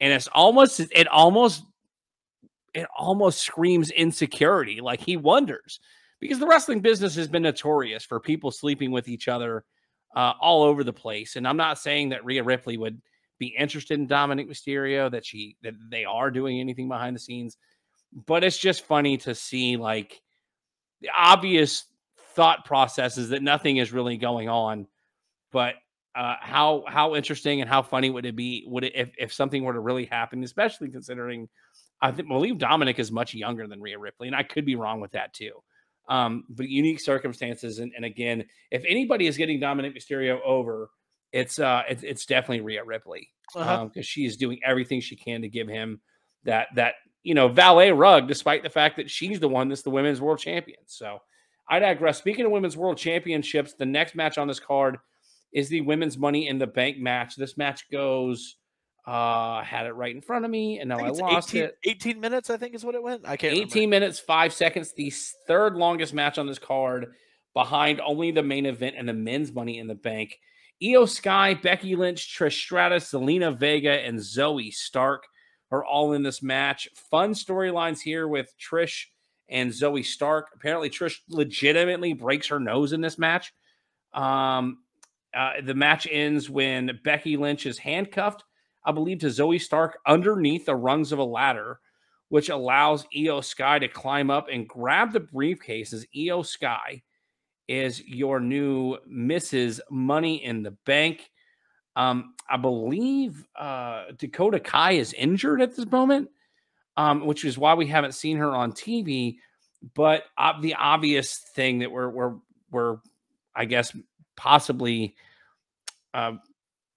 And it's almost, it almost, it almost screams insecurity. Like he wonders because the wrestling business has been notorious for people sleeping with each other uh, all over the place. And I'm not saying that Rhea Ripley would be interested in Dominik Mysterio, that she that they are doing anything behind the scenes. But it's just funny to see like the obvious thought process is that nothing is really going on. But uh, how how interesting and how funny would it be would it if, if something were to really happen, especially considering I think, believe Dominik is much younger than Rhea Ripley, and I could be wrong with that too. Um, but unique circumstances, and, and again, if anybody is getting Dominik Mysterio over, it's uh, it's, it's definitely Rhea Ripley because uh-huh. um, she is doing everything she can to give him that that you know valet rug, despite the fact that she's the one that's the women's world champion. So I digress. Speaking of women's world championships, the next match on this card is the women's Money in the Bank match. This match goes uh, had it right in front of me, and now I, I lost 18, it. 18 minutes, I think, is what it went. I can't. 18 remember. minutes, five seconds. The third longest match on this card, behind only the main event and the men's Money in the Bank. Iyo Sky, Becky Lynch, Trish Stratus, Zelina Vega, and Zoey Stark are all in this match. Fun storylines here with Trish and Zoey Stark. Apparently, Trish legitimately breaks her nose in this match. Um, uh, the match ends when Becky Lynch is handcuffed I believe, to Zoey Stark underneath the rungs of a ladder, which allows Iyo Sky to climb up and grab the briefcases. Iyo Sky is your new Mrs. Money in the Bank. Um, I believe uh, Dakota Kai is injured at this moment, um, which is why we haven't seen her on TV. But uh, the obvious thing that we're we're we're I guess possibly uh,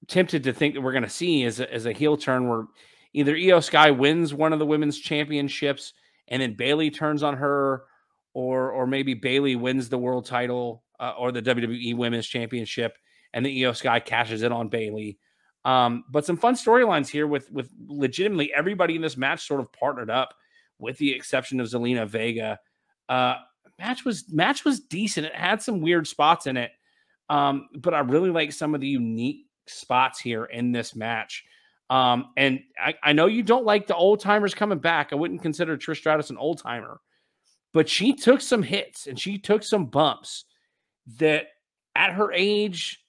tempted to think that we're going to see is a, is a heel turn where either Iyo Sky wins one of the women's championships and then Bayley turns on her, or or maybe Bayley wins the world title uh, or the WWE Women's Championship, and the Iyo Sky cashes in on Bayley. Um, but some fun storylines here with with legitimately everybody in this match sort of partnered up, with the exception of Zelina Vega. Uh, match was match was decent. It had some weird spots in it, um, but I really like some of the unique spots here in this match. Um, and I, I know you don't like the old timers coming back. I wouldn't consider Trish Stratus an old timer, but she took some hits and she took some bumps that at her age,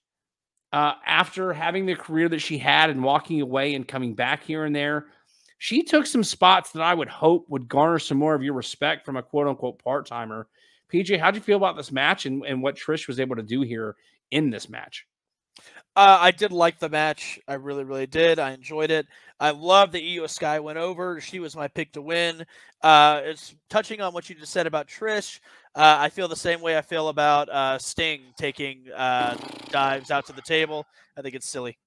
uh, after having the career that she had and walking away and coming back here and there, she took some spots that I would hope would garner some more of your respect from a quote unquote part timer. PJ, how'd you feel about this match and, and what Trish was able to do here in this match? Uh, I did like the match. I really, really did. I enjoyed it. I love that Iyo Sky went over. She was my pick to win. Uh, it's touching on what you just said about Trish. Uh, I feel the same way I feel about uh, Sting taking uh, dives out to the table. I think it's silly.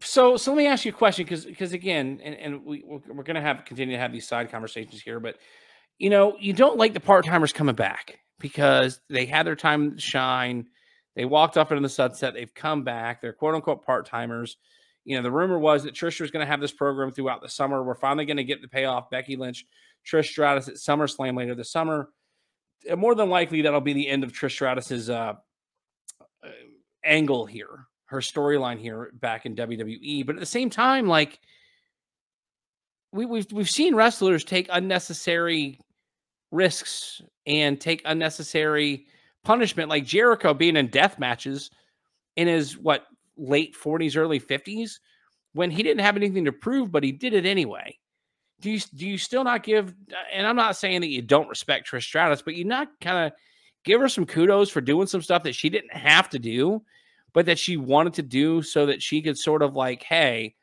So, so let me ask you a question because, because again, and, and we we're going to have continue to have these side conversations here, but you know, you don't like the part timers coming back because they had their time to shine they walked off into the sunset. They've come back. They're quote unquote part timers. You know, the rumor was that Trish was going to have this program throughout the summer. We're finally going to get the payoff. Becky Lynch, Trish Stratus at SummerSlam later this summer. And more than likely, that'll be the end of Trish Stratus's uh, uh, angle here, her storyline here back in WWE. But at the same time, like we, we've we've seen wrestlers take unnecessary risks and take unnecessary punishment like Jericho being in death matches in his what late 40s, early 50s when he didn't have anything to prove, but he did it anyway. Do you do you still not give? Uh, and I'm not saying that you don't respect Trish Stratus, but you not kind of give her some kudos for doing some stuff that she didn't have to do, but that she wanted to do so that she could sort of like, hey,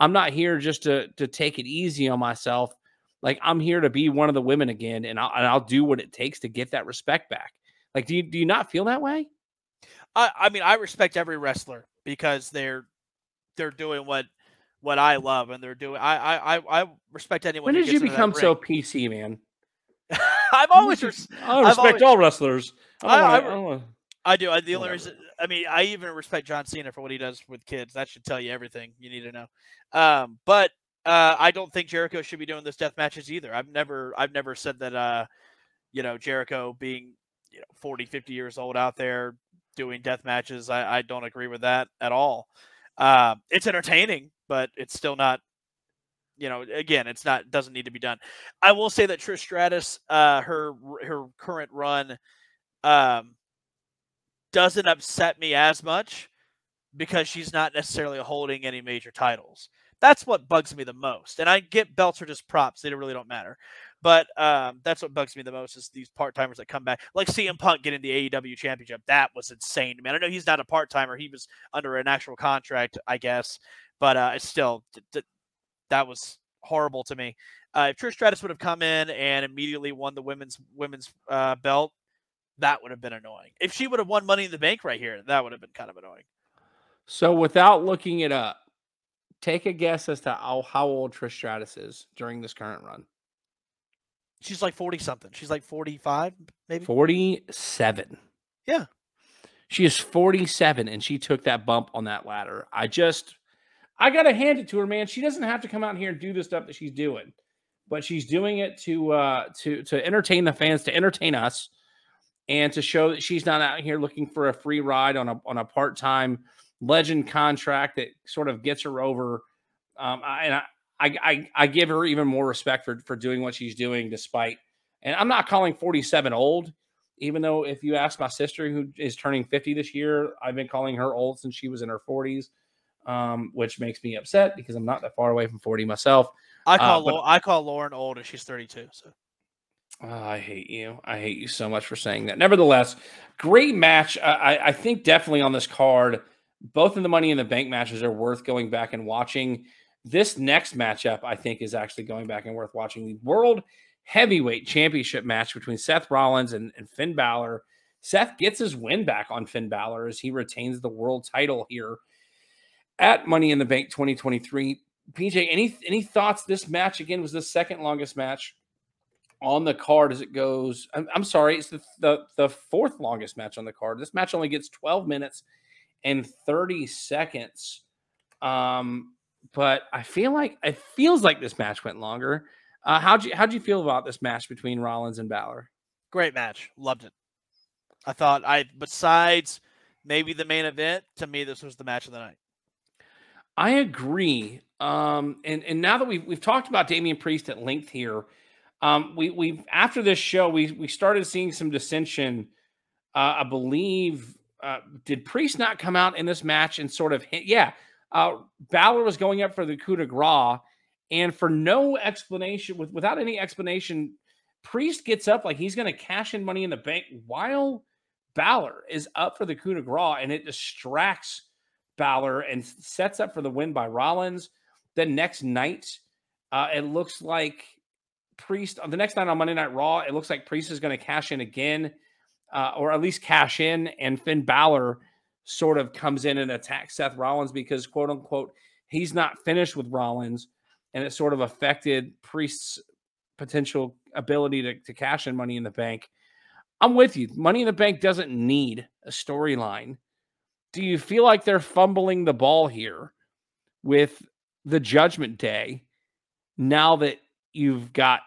I'm not here just to to take it easy on myself. Like I'm here to be one of the women again, and I'll, and I'll do what it takes to get that respect back. Like, do you do you not feel that way? I I mean, I respect every wrestler because they're they're doing what what I love, and they're doing. I I I respect anyone. When did you become so PC, man? I've always. Res- I respect always, all wrestlers. I, I, I, I, do. I, the only reason, I mean, I even respect John Cena for what he does with kids. That should tell you everything you need to know. Um, but uh, I don't think Jericho should be doing this death matches either. I've never, I've never said that. Uh, you know, Jericho being you know 40 50 years old out there doing death matches i, I don't agree with that at all uh, it's entertaining but it's still not you know again it's not doesn't need to be done i will say that trish stratus uh, her her current run um, doesn't upset me as much because she's not necessarily holding any major titles. That's what bugs me the most. And I get belts are just props; they really don't matter. But um, that's what bugs me the most is these part timers that come back, like CM Punk getting the AEW championship. That was insane me. I know he's not a part timer; he was under an actual contract, I guess. But uh, it's still th- th- that was horrible to me. Uh, if Trish Stratus would have come in and immediately won the women's women's uh, belt, that would have been annoying. If she would have won Money in the Bank right here, that would have been kind of annoying. So, without looking it up, take a guess as to how, how old Trish Stratus is during this current run. She's like 40 something. She's like 45, maybe 47. Yeah. She is 47 and she took that bump on that ladder. I just, I got to hand it to her, man. She doesn't have to come out here and do the stuff that she's doing, but she's doing it to, uh, to, to entertain the fans, to entertain us, and to show that she's not out here looking for a free ride on a, on a part time legend contract that sort of gets her over. Um, I, and I, I, I, I give her even more respect for for doing what she's doing, despite. And I'm not calling 47 old, even though if you ask my sister who is turning 50 this year, I've been calling her old since she was in her 40s, um, which makes me upset because I'm not that far away from 40 myself. I call uh, but, I call Lauren old and she's 32. So. Oh, I hate you. I hate you so much for saying that. Nevertheless, great match. I, I think definitely on this card, both of the Money in the Bank matches are worth going back and watching. This next matchup, I think, is actually going back and worth watching. The World Heavyweight Championship match between Seth Rollins and, and Finn Balor. Seth gets his win back on Finn Balor as he retains the world title here at Money in the Bank 2023. PJ, any any thoughts? This match again was the second longest match on the card as it goes. I'm, I'm sorry, it's the, the the fourth longest match on the card. This match only gets 12 minutes and 30 seconds. Um, but I feel like it feels like this match went longer. Uh, how'd you how'd you feel about this match between Rollins and Balor? Great match, loved it. I thought I besides maybe the main event, to me this was the match of the night. I agree. Um, and and now that we've we've talked about Damian Priest at length here, um, we we after this show we we started seeing some dissension. Uh, I believe uh, did Priest not come out in this match and sort of hit, yeah uh, Balor was going up for the coup de grace, and for no explanation, with without any explanation, Priest gets up like he's going to cash in money in the bank while Balor is up for the coup de grace, and it distracts Balor and sets up for the win by Rollins. The next night, uh, it looks like Priest on the next night on Monday Night Raw, it looks like Priest is going to cash in again, uh, or at least cash in, and Finn Balor sort of comes in and attacks Seth Rollins because, quote unquote, he's not finished with Rollins. And it sort of affected Priest's potential ability to, to cash in money in the bank. I'm with you. Money in the Bank doesn't need a storyline. Do you feel like they're fumbling the ball here with the Judgment Day now that you've got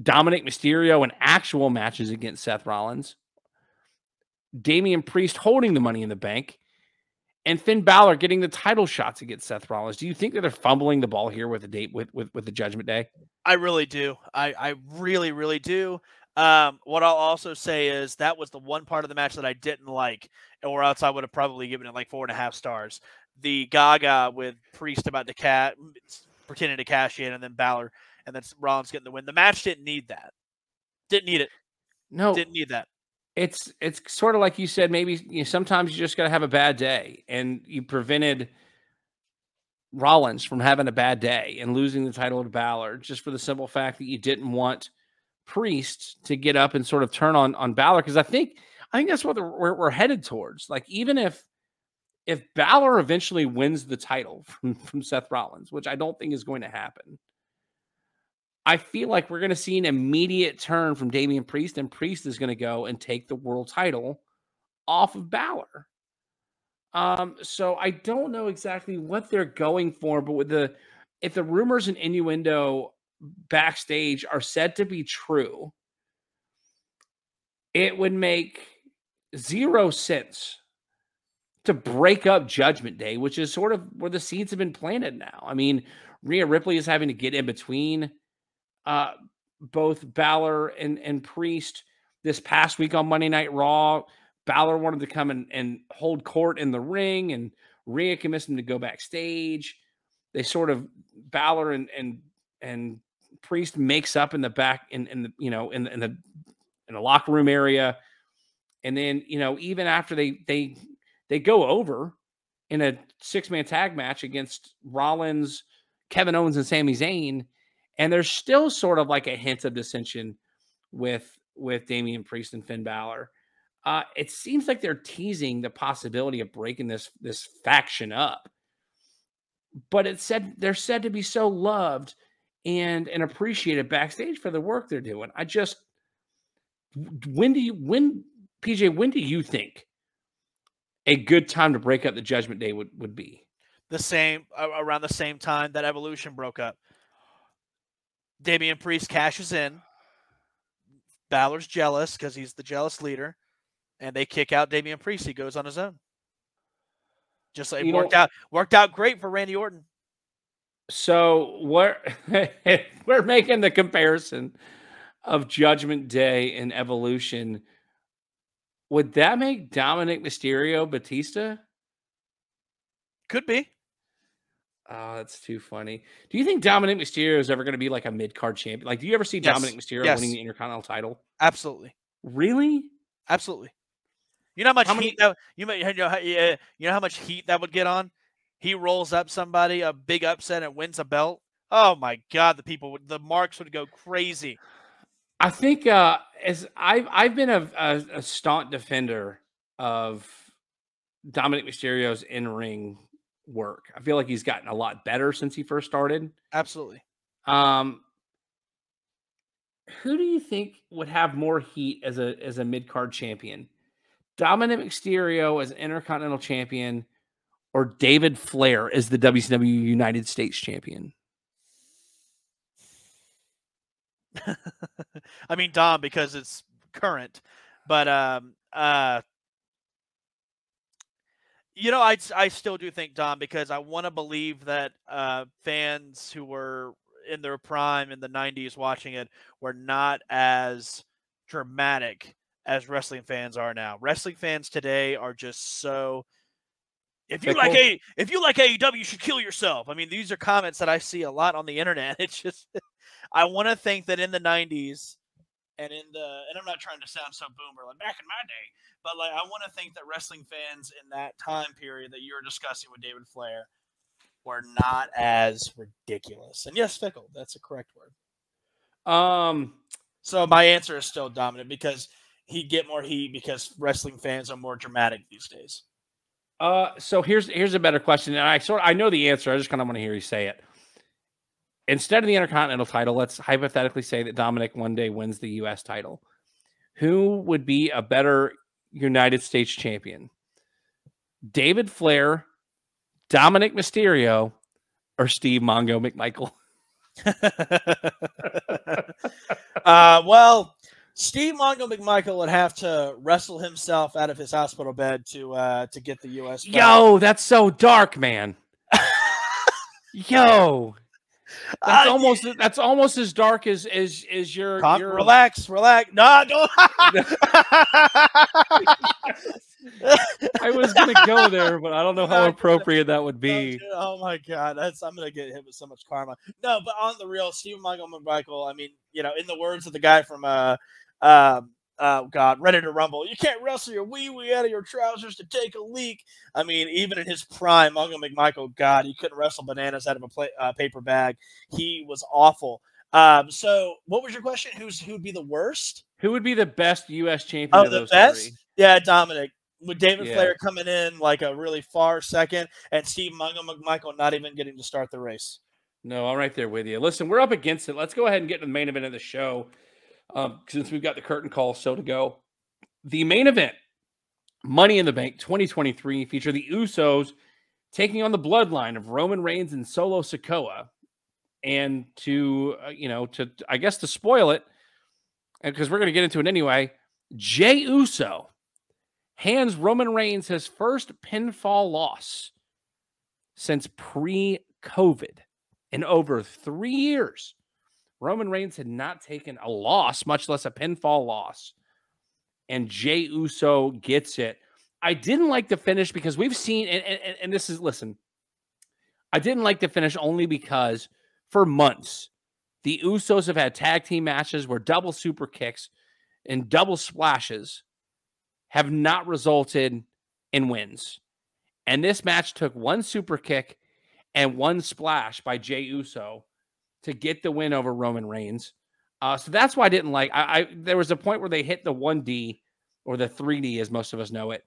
Dominik Mysterio and actual matches against Seth Rollins? Damian Priest holding the money in the bank, and Finn Balor getting the title shots against Seth Rollins. Do you think that they're fumbling the ball here with the date with with, with the Judgment Day? I really do. I I really really do. Um, what I'll also say is that was the one part of the match that I didn't like, or else I would have probably given it like four and a half stars. The Gaga with Priest about to cat pretending to cash in, and then Balor, and then Rollins getting the win. The match didn't need that. Didn't need it. No, didn't need that it's it's sort of like you said maybe you know, sometimes you just got to have a bad day and you prevented Rollins from having a bad day and losing the title to Balor just for the simple fact that you didn't want Priest to get up and sort of turn on on Balor because I think I think that's what we're, we're headed towards. Like even if if Balor eventually wins the title from, from Seth Rollins which I don't think is going to happen I feel like we're going to see an immediate turn from Damian Priest, and Priest is going to go and take the world title off of Balor. Um, so I don't know exactly what they're going for, but with the if the rumors and innuendo backstage are said to be true, it would make zero sense to break up Judgment Day, which is sort of where the seeds have been planted now. I mean, Rhea Ripley is having to get in between uh, both Balor and, and Priest this past week on Monday Night Raw. Balor wanted to come and, and hold court in the ring, and Rhea convinced him to go backstage. They sort of Balor and and and Priest makes up in the back in in the you know in the in the in the locker room area, and then you know even after they they they go over in a six man tag match against Rollins, Kevin Owens, and Sami Zayn, and there's still sort of like a hint of dissension with with Damian Priest and Finn Balor. Uh, it seems like they're teasing the possibility of breaking this this faction up. But it said they're said to be so loved and and appreciated backstage for the work they're doing. I just when do you when PJ when do you think a good time to break up the Judgment Day would would be? The same around the same time that Evolution broke up. Damian Priest cashes in. Balor's jealous because he's the jealous leader, and they kick out Damian Priest. He goes on his own. Just like it worked know, out worked out great for Randy Orton. So we're we're making the comparison of Judgment Day and Evolution. Would that make Dominik Mysterio Batista? Could be. Oh, that's too funny. Do you think Dominik Mysterio is ever going to be like a mid card champion? Like, do you ever see yes. Dominik Mysterio yes. winning the Intercontinental title? Absolutely. Really? Absolutely. You know how much how heat that you know how, you know how much heat that would get on. He rolls up somebody, a big upset, and wins a belt. Oh my god, the people would the marks would go crazy. I think uh as I've I've been a, a, a staunch defender of Dominik Mysterio's in ring work. I feel like he's gotten a lot better since he first started. Absolutely. Um, who do you think would have more heat as a as a mid card champion? Dominik Mysterio as an Intercontinental Champion, or David Flair as the WCW United States Champion? I mean Dom because it's current, but um uh you know, I I still do think Dom because I want to believe that uh, fans who were in their prime in the '90s watching it were not as dramatic as wrestling fans are now. Wrestling fans today are just so. If you like a if you like AEW, you should kill yourself. I mean, these are comments that I see a lot on the internet. It's just, I want to think that in the '90s, and in the and I'm not trying to sound so boomer like back in my day, but like I want to think that wrestling fans in that time period that you were discussing with David Flair were not as ridiculous. And yes, fickle, that's a correct word. Um so my answer is still dominant because he'd get more heat because wrestling fans are more dramatic these days. Uh so here's here's a better question. And I sort of, I know the answer. I just kind of want to hear you say it instead of the Intercontinental title, let's hypothetically say that Dominik one day wins the US title. Who would be a better United States champion? David Flair, Dominik Mysterio, or Steve Mongo McMichael? uh, well, Steve Mongo McMichael would have to wrestle himself out of his hospital bed to uh, to get the U.S. Yo, that's so dark, man. Yo, that's uh, almost that's almost as dark as as as your, calm, your relax, relax. No, don't. I was gonna go there, but I don't know how appropriate that would be. Oh my god, that's I'm gonna get hit with so much karma. No, but on the real, Steve Michael McMichael. I mean, you know, in the words of the guy from uh, um, oh God, ready to rumble. You can't wrestle your wee wee out of your trousers to take a leak. I mean, even in his prime, Uncle McMichael, God, he couldn't wrestle bananas out of a play, uh, paper bag. He was awful. Um, so what was your question? Who's who would be the worst? Who would be the best U.S. champion? Oh, the best? Three? Yeah, Dominik. With David yeah. Flair coming in like a really far second, and Steve Mongo McMichael not even getting to start the race. No, I'm right there with you. Listen, we're up against it. Let's go ahead and get to the main event of the show um, since we've got the curtain call so to go. The main event, Money in the Bank 2023, feature the Usos taking on the bloodline of Roman Reigns and Solo Sikoa. And to, uh, you know, to, I guess to spoil it, because we're going to get into it anyway, Jey Uso hands Roman Reigns his first pinfall loss since pre COVID in over three years. Roman Reigns had not taken a loss, much less a pinfall loss, and Jey Uso gets it. I didn't like the finish because we've seen, and, and, and this is, listen, I didn't like the finish only because for months, the Usos have had tag team matches where double super kicks and double splashes have not resulted in wins. And this match took one super kick and one splash by Jey Uso to get the win over Roman Reigns. Uh, so that's why I didn't like. I, I there was a point where they hit the one D or the three D, as most of us know it,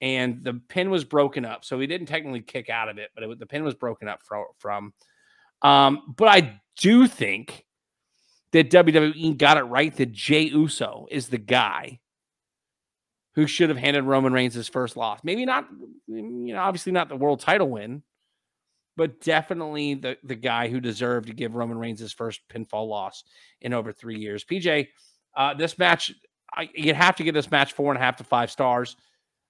and the pin was broken up. So he didn't technically kick out of it, but it, the pin was broken up from. from um, but I do think that WWE got it right that Jey Uso is the guy who should have handed Roman Reigns his first loss. Maybe not, you know, obviously not the world title win, but definitely the, the guy who deserved to give Roman Reigns his first pinfall loss in over three years. PJ, uh, this match, I, you'd have to give this match four and a half to five stars.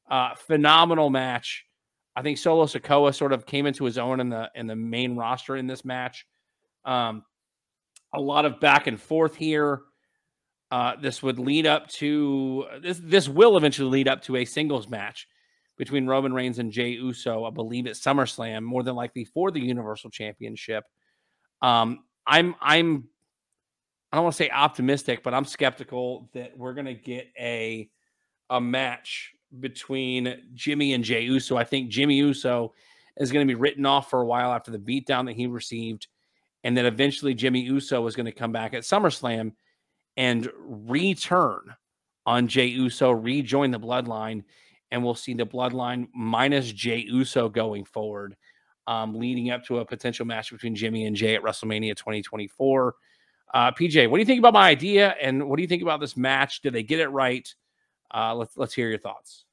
Uh, phenomenal match. I think Solo Sikoa sort of came into his own in the in the main roster in this match. Um, a lot of back and forth here. Uh, this would lead up to this. This will eventually lead up to a singles match between Roman Reigns and Jey Uso, I believe at SummerSlam, more than likely for the Universal Championship. Um, I'm I'm I don't want to say optimistic, but I'm skeptical that we're gonna get a a match between Jimmy and Jey Uso. I think Jimmy Uso is going to be written off for a while after the beatdown that he received, and then eventually Jimmy Uso is going to come back at SummerSlam and return on Jey Uso, rejoin the bloodline, and we'll see the bloodline minus Jey Uso going forward, um, leading up to a potential match between Jimmy and Jey at WrestleMania 2024. Uh, PJ, what do you think about my idea, and what do you think about this match? Did they get it right? Uh, let's let's hear your thoughts.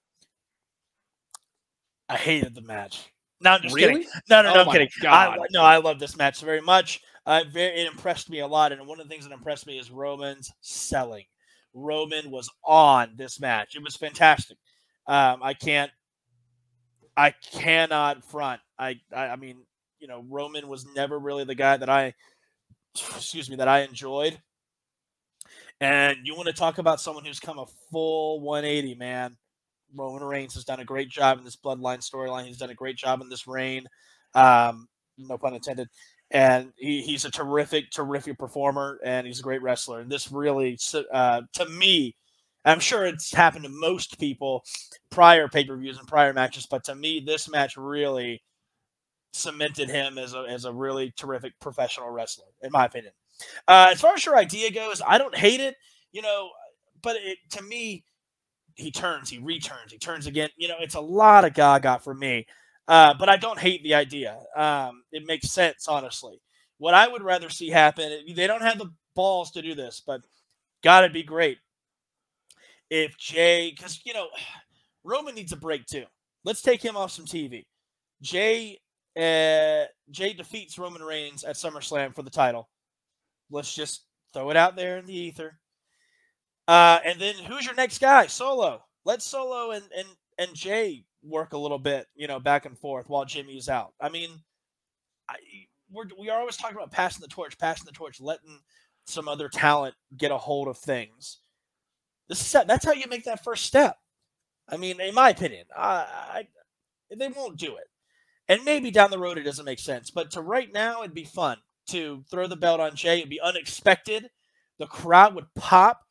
I hated the match. No, I'm just Really? kidding. No, no, no, Oh I'm kidding. I, no, I love this match very much. Uh, very, it impressed me a lot, and one of the things that impressed me is Roman's selling. Roman was on this match. It was fantastic. Um, I can't, I cannot front. I, I, I mean, you know, Roman was never really the guy that I, excuse me, that I enjoyed. And you want to talk about someone who's come a full 180, man. Roman Reigns has done a great job in this bloodline storyline. He's done a great job in this reign. Um, no pun intended. And he, he's a terrific, terrific performer, and he's a great wrestler. And this really, uh, to me, I'm sure it's happened to most people prior pay per views and prior matches, but to me, this match really cemented him as a as a really terrific professional wrestler, in my opinion. Uh, as far as your idea goes, I don't hate it, you know, but it to me, he turns, he returns, he turns again. You know, it's a lot of gaga for me. Uh, but I don't hate the idea. Um, it makes sense, honestly. What I would rather see happen, they don't have the balls to do this, but God, it'd be great if Jey, because, you know, Roman needs a break too. Let's take him off some TV. Jey, uh, Jey defeats Roman Reigns at SummerSlam for the title. Let's just throw it out there in the ether. Uh, and then who's your next guy? Solo. Let Solo and and and Jey work a little bit, you know, back and forth while Jimmy's out. I mean, I, we're we are always talking about passing the torch, passing the torch, letting some other talent get a hold of things. This is that's how you make that first step. I mean, in my opinion, I, I they won't do it, and maybe down the road it doesn't make sense. But to right now, it'd be fun to throw the belt on Jey. It'd be unexpected. The crowd would pop.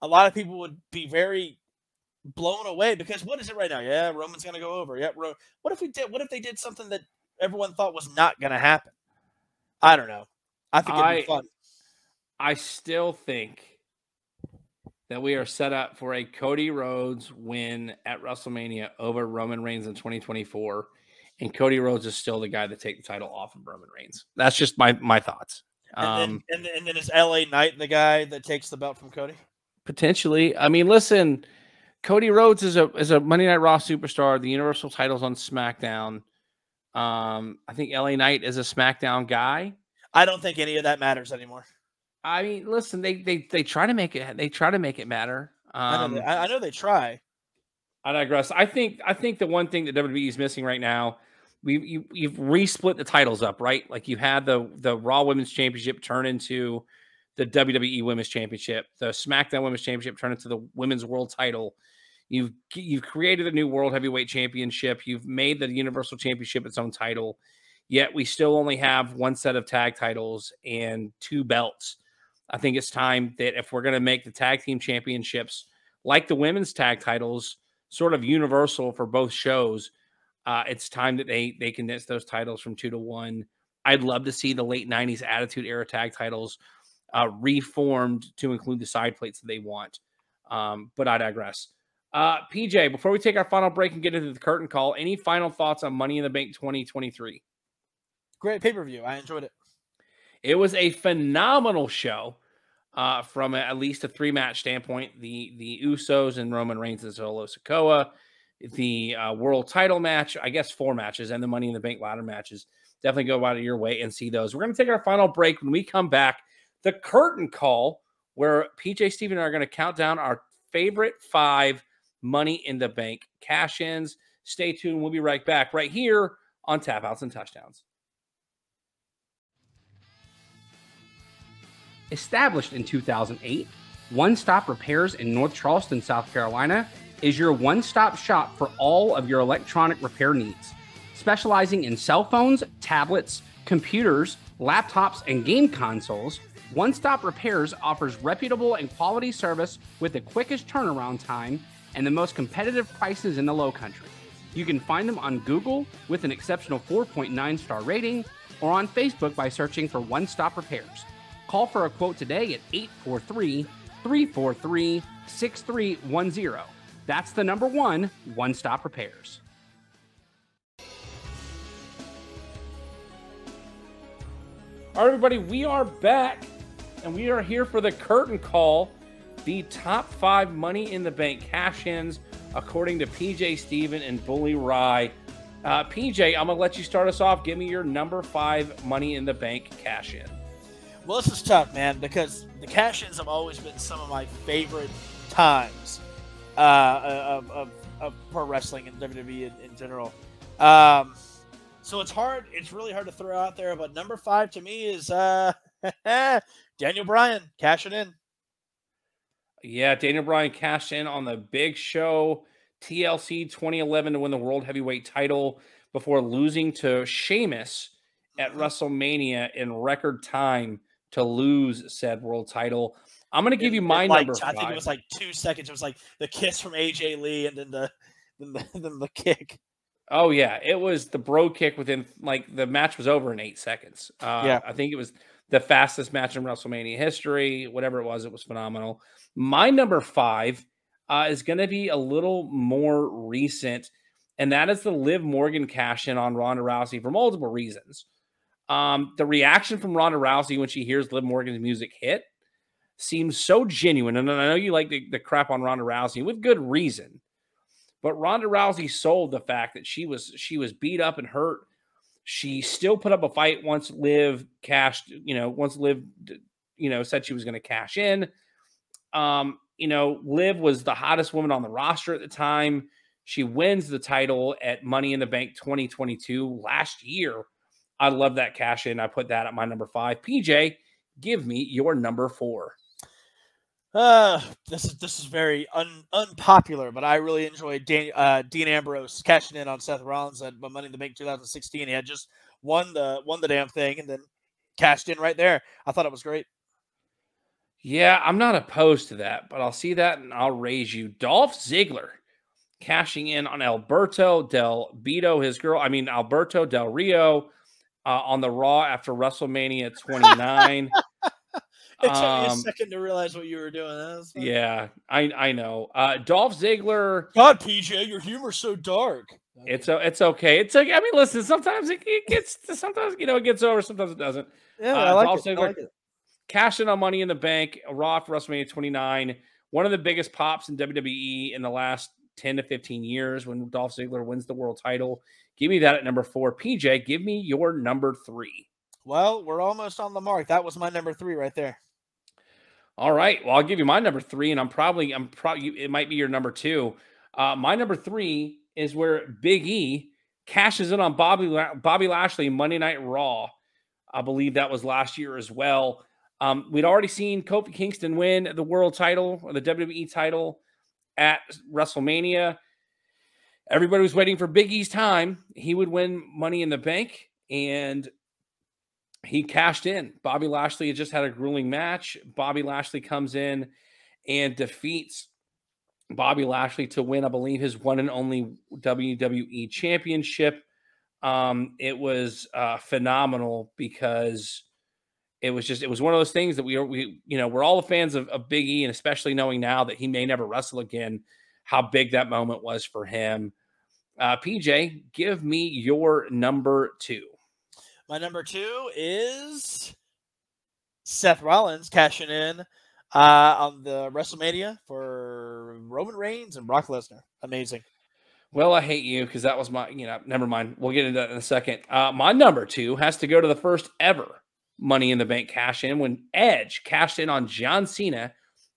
A lot of people would be very blown away because what is it right now? Yeah, Roman's gonna go over. Yeah, Ro- what if we did? What if they did something that everyone thought was not gonna happen? I don't know. I think it'd I- be fun. I still think that we are set up for a Cody Rhodes win at WrestleMania over Roman Reigns in 2024. And Cody Rhodes is still the guy to take the title off of Roman Reigns. That's just my my thoughts. And Um, then, and, then- and then is L.A. Knight the guy that takes the belt from Cody? potentially. I mean, listen, Cody Rhodes is a is a Monday Night Raw superstar. The Universal titles on SmackDown. Um, I think L.A. Knight is a SmackDown guy. I don't think any of that matters anymore. I mean, listen, they they they try to make it they try to make it matter. I, know Um, they, I I know they try. I digress. I think I think the one thing that WWE is missing right now, we you, you've resplit the titles up, right? Like you had the the Raw Women's Championship turn into the WWE Women's Championship, the SmackDown Women's Championship turn into the Women's World Title. You've you've created a new World Heavyweight Championship. You've made the Universal Championship its own title. Yet we still only have one set of tag titles and two belts. I think it's time that if we're going to make the tag team championships like the women's tag titles sort of universal for both shows, uh, it's time that they they condense those titles from two to one. I'd love to see the late '90s Attitude Era tag titles uh, reformed to include the side plates that they want. Um, but I digress. Uh, PJ, before we take our final break and get into the curtain call, any final thoughts on Money in the Bank 2023? Great pay per view. I enjoyed it. It was a phenomenal show uh, from a, at least a three match standpoint. The the Usos and Roman Reigns and Solo Sikoa, the uh, world title match, I guess four matches, and the Money in the Bank ladder matches. Definitely go out of your way and see those. We're going to take our final break. When we come back, the curtain call, where PJ Steven and I are going to count down our favorite five Money in the Bank cash ins. Stay tuned. We'll be right back right here on Tap Outs and Touchdowns. Established in 2008, One Stop Repairs in North Charleston, South Carolina, is your one stop shop for all of your electronic repair needs. Specializing in cell phones, tablets, computers, laptops, and game consoles, One Stop Repairs offers reputable and quality service with the quickest turnaround time and the most competitive prices in the low country. You can find them on Google with an exceptional 4.9 star rating or on Facebook by searching for One Stop Repairs. Call for a quote today at 843 343 6310. That's the number one, One Stop Repairs. All right, everybody, we are back and we are here for the curtain call. The top five money in the bank cash ins, according to PJ Steven and Bully Ry. Uh, PJ, I'm going to let you start us off. Give me your number five money in the bank cash in. Well, this is tough, man, because the cash ins have always been some of my favorite times uh, of, of, of, pro wrestling and WWE in, in general. Um, so it's hard. It's really hard to throw out there. But number five to me is uh, Daniel Bryan cashing in. Yeah, Daniel Bryan cashed in on the big show TLC 2011 to win the World Heavyweight title before losing to Sheamus at mm-hmm. WrestleMania in record time to lose said world title. I'm going to give you my like, number. I think it was like two seconds. It was like the kiss from AJ Lee and then the then the, then the kick. Oh yeah, it was the bro kick within like the match was over in eight seconds. Uh, yeah, I think it was the fastest match in WrestleMania history. Whatever it was, it was phenomenal. My number five uh, is going to be a little more recent, and that is the Liv Morgan cash in on Ronda Rousey for multiple reasons. Um, the reaction from Ronda Rousey when she hears Liv Morgan's music hit seems so genuine. And I know you like the, the crap on Ronda Rousey with good reason, but Ronda Rousey sold the fact that she was she was beat up and hurt. She still put up a fight once Liv cashed, you know, once Liv, you know, said she was going to cash in. Um, you know, Liv was the hottest woman on the roster at the time. She wins the title at Money in the Bank 2022 last year I love that cash in. I put that at my number five. PJ, give me your number four. Uh, this is this is very un, unpopular, but I really enjoyed Dan, uh, Dean Ambrose cashing in on Seth Rollins at Money in the Bank 2016. He had just won the won the damn thing and then cashed in right there. I thought it was great. Yeah, I'm not opposed to that, but I'll see that and I'll raise you. Dolph Ziggler cashing in on Alberto Del Beto, his girl. I mean Alberto Del Rio uh, on the Raw after WrestleMania 29. it took um, me a um, second to realize what you were doing. Yeah, I I know. Uh, Dolph Ziggler. God, PJ, your humor's so dark. It's it's okay. It's like I mean, listen. Sometimes it, it gets sometimes you know it gets over. Sometimes it doesn't. Yeah, uh, I, like Dolph Ziggler, I like it. Cashing on Money in the Bank, Raw for WrestleMania 29. One of the biggest pops in WWE in the last 10 to 15 years when Dolph Ziggler wins the world title. Give me that at number four. PJ, give me your number three. Well, we're almost on the mark. That was my number three right there. All right. Well, I'll give you my number three, and I'm probably, I'm probably, it might be your number two. Uh, my number three is where Big E cashes in on Bobby Bobby Lashley Monday Night Raw. I believe that was last year as well. Um, we'd already seen Kofi Kingston win the world title or the WWE title at WrestleMania. Everybody was waiting for Big E's time. He would win Money in the Bank, and he cashed in. Bobby Lashley had just had a grueling match. Bobby Lashley comes in and defeats Bobby Lashley to win, I believe, his one and only WWE championship. Um, it was uh, phenomenal because it was just it was one of those things that we are we you know we're all the fans of, of Big E and especially knowing now that he may never wrestle again, how big that moment was for him. Uh, PJ, give me your number two. My number two is Seth Rollins cashing in uh, on the WrestleMania for Roman Reigns and Brock Lesnar. Amazing. Well, I hate you because that was my, you know, never mind. We'll get into that in a second. Uh, my number two has to go to the first ever Money in the Bank cash in when Edge cashed in on John Cena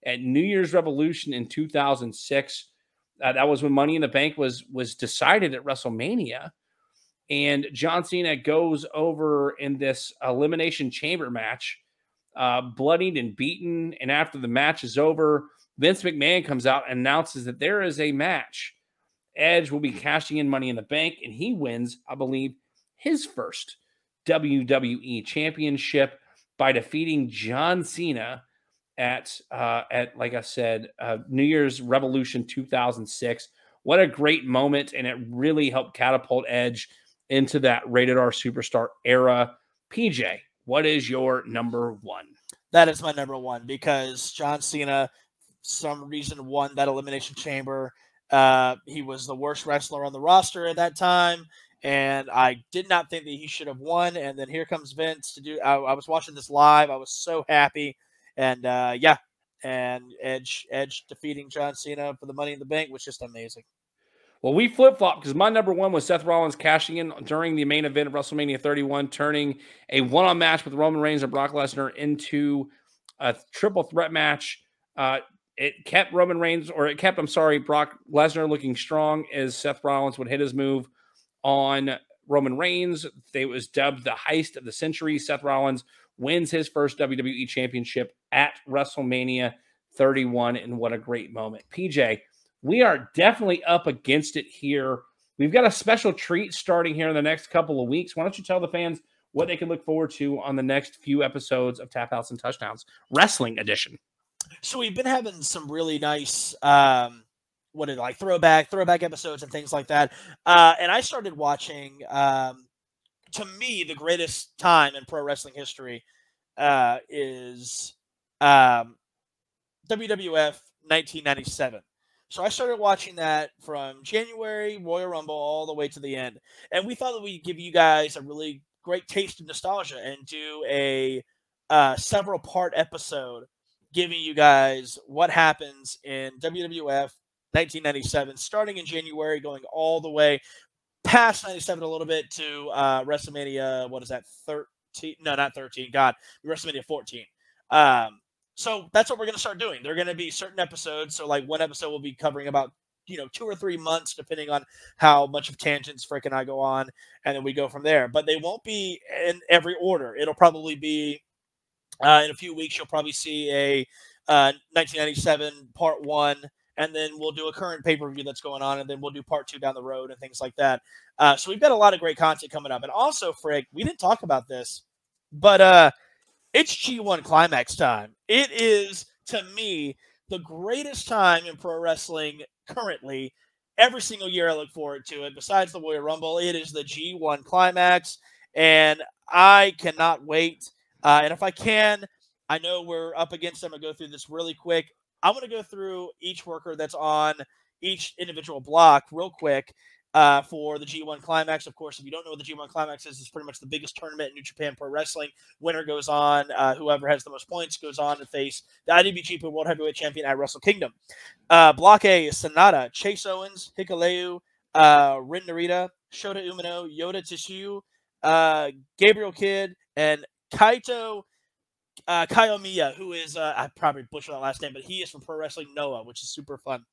at New Year's Revolution in 2006. Uh, that was when Money in the Bank was was decided at WrestleMania, and John Cena goes over in this elimination chamber match, uh, bloodied and beaten. And after the match is over, Vince McMahon comes out and announces that there is a match. Edge will be cashing in Money in the Bank, and he wins, I believe, his first WWE Championship by defeating John Cena at uh, at like I said, uh, New Year's Revolution 2006. What a great moment, and it really helped catapult Edge into that rated R superstar era. PJ, what is your number one? That is my number one because John Cena, some reason, won that Elimination Chamber. Uh, he was the worst wrestler on the roster at that time and I did not think that he should have won. And then here comes Vince to do. I, I was watching this live. I was so happy, and uh, yeah, and Edge Edge defeating John Cena for the Money in the Bank was just amazing. Well, we flip flop because my number one was Seth Rollins cashing in during the main event of WrestleMania 31, turning a one on match with Roman Reigns and Brock Lesnar into a triple threat match. Uh, it kept Roman Reigns, or it kept, I'm sorry, Brock Lesnar looking strong as Seth Rollins would hit his move on Roman Reigns. It was dubbed the heist of the century. Seth Rollins wins his first WWE championship at WrestleMania 31. And what a great moment. PJ, we are definitely up against it here. We've got a special treat starting here in the next couple of weeks. Why don't you tell the fans what they can look forward to on the next few episodes of Tap House and Touchdowns Wrestling Edition? So we've been having some really nice um, what did like throwback throwback episodes and things like that. Uh, and I started watching. Um, to me, the greatest time in pro wrestling history uh, is um, WWF 1997. So I started watching that from January Royal Rumble all the way to the end, and we thought that we'd give you guys a really great taste of nostalgia and do a uh, several part episode giving you guys what happens in WWF 1997, starting in January, going all the way past 97 a little bit to uh, WrestleMania. What is that? 13? No, not 13. God, WrestleMania 14. Um, so that's what we're going to start doing. They're going to be certain episodes. So, like, one episode will be covering about you know two or three months depending on how much of tangents Frick and I go on and then we go from there but they won't be in every order it'll probably be uh, in a few weeks you'll probably see a uh, 1997 part one and then we'll do a current pay per view that's going on, and then we'll do part two down the road and things like that. Uh, so we've got a lot of great content coming up, and also, Frick, we didn't talk about this, but uh, it's G1 Climax time. It is to me the greatest time in pro wrestling currently. Every single year, I look forward to it. Besides the Royal Rumble, it is the G1 Climax, and I cannot wait. Uh, and if I can, I know we're up against. I'm gonna go through this really quick. I'm going to go through each worker that's on each individual block real quick uh, for the G1 Climax. Of course, if you don't know what the G1 Climax is, it's pretty much the biggest tournament in New Japan Pro Wrestling. Winner goes on. Uh, whoever has the most points goes on to face the IWGP World Heavyweight Champion at Wrestle Kingdom. Uh, block A is Sanada, Chase Owens, Hikuleo, uh, Ren Narita, Shota Umino, Yota Tsuji, uh, Gabriel Kidd, and Kaito uh, Kiyomiya, who is uh, I probably butchered that last name, but he is from Pro Wrestling Noah, which is super fun.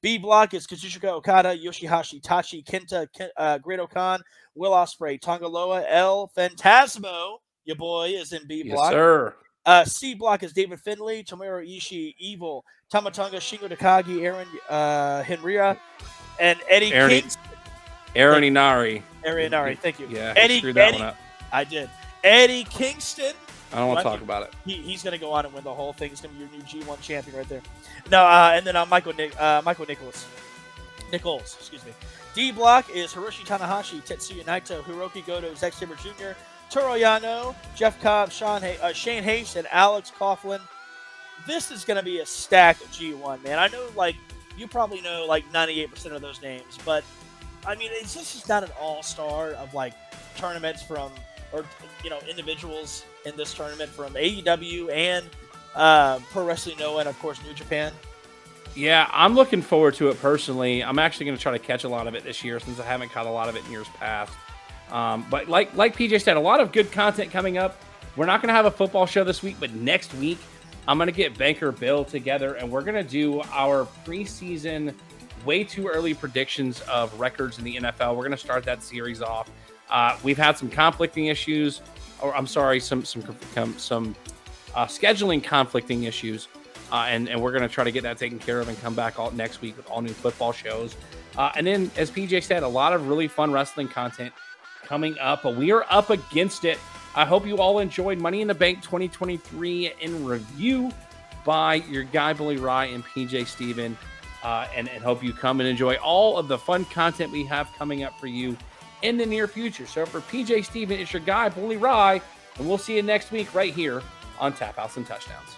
B block is Kazuchika Okada, Yoshihashi Taichi, Kenta, uh, Great-O-Khan, Will Ospreay, Tanga Loa, El Phantasmo. Your boy is in B block. Yes, sir. Uh, C block is David Finlay, Tomohiro Ishii, Evil, Tama Tonga, Shingo Takagi, Aaron uh, Henare, and Eddie Aaron, Kingston. Aaron Inari. Aaron Inari, thank you. Yeah, Eddie, screwed that Eddie, one up. I did. Eddie Kingston. I don't want to talk about it. He, he's going to go on and win the whole thing. He's going to be your new G1 champion right there. No, uh, and then uh, Michael Nic- uh, Michael Nicholas. Nichols, excuse me. D block is Hiroshi Tanahashi, Tetsuya Naito, Hiroki Goto, Zack Sabre Jr., Toru Yano, Jeff Cobb, Sean Hay- uh, Shane Haste, and Alex Coughlin. This is going to be a stack of G1, man. I know, like, you probably know, like, 98% of those names, but, I mean, it's just not an all-star of, like, tournaments from, or, you know, individuals in this tournament from AEW and uh, Pro Wrestling Noah and, of course, New Japan. Yeah, I'm looking forward to it personally. I'm actually going to try to catch a lot of it this year since I haven't caught a lot of it in years past. Um, but like like PJ said, a lot of good content coming up. We're not going to have a football show this week, but next week I'm going to get Banker Bill together and we're going to do our preseason, way too early predictions of records in the NFL. We're going to start that series off. Uh, we've had some conflicting issues, or I'm sorry, some some some, uh, scheduling conflicting issues. Uh, and, and we're to try to get that taken care of and come back all next week with all new football shows. Uh, and then, as PJ said, a lot of really fun wrestling content coming up. But we are up against it. I hope you all enjoyed Money in the Bank 2023 in review by your guy Bully Ry and PJ Steven. Uh, and, and hope you come and enjoy all of the fun content we have coming up for you in the near future. So for PJ Steven, it's your guy Bully Ry, and we'll see you next week right here on Tap House and Touchdowns.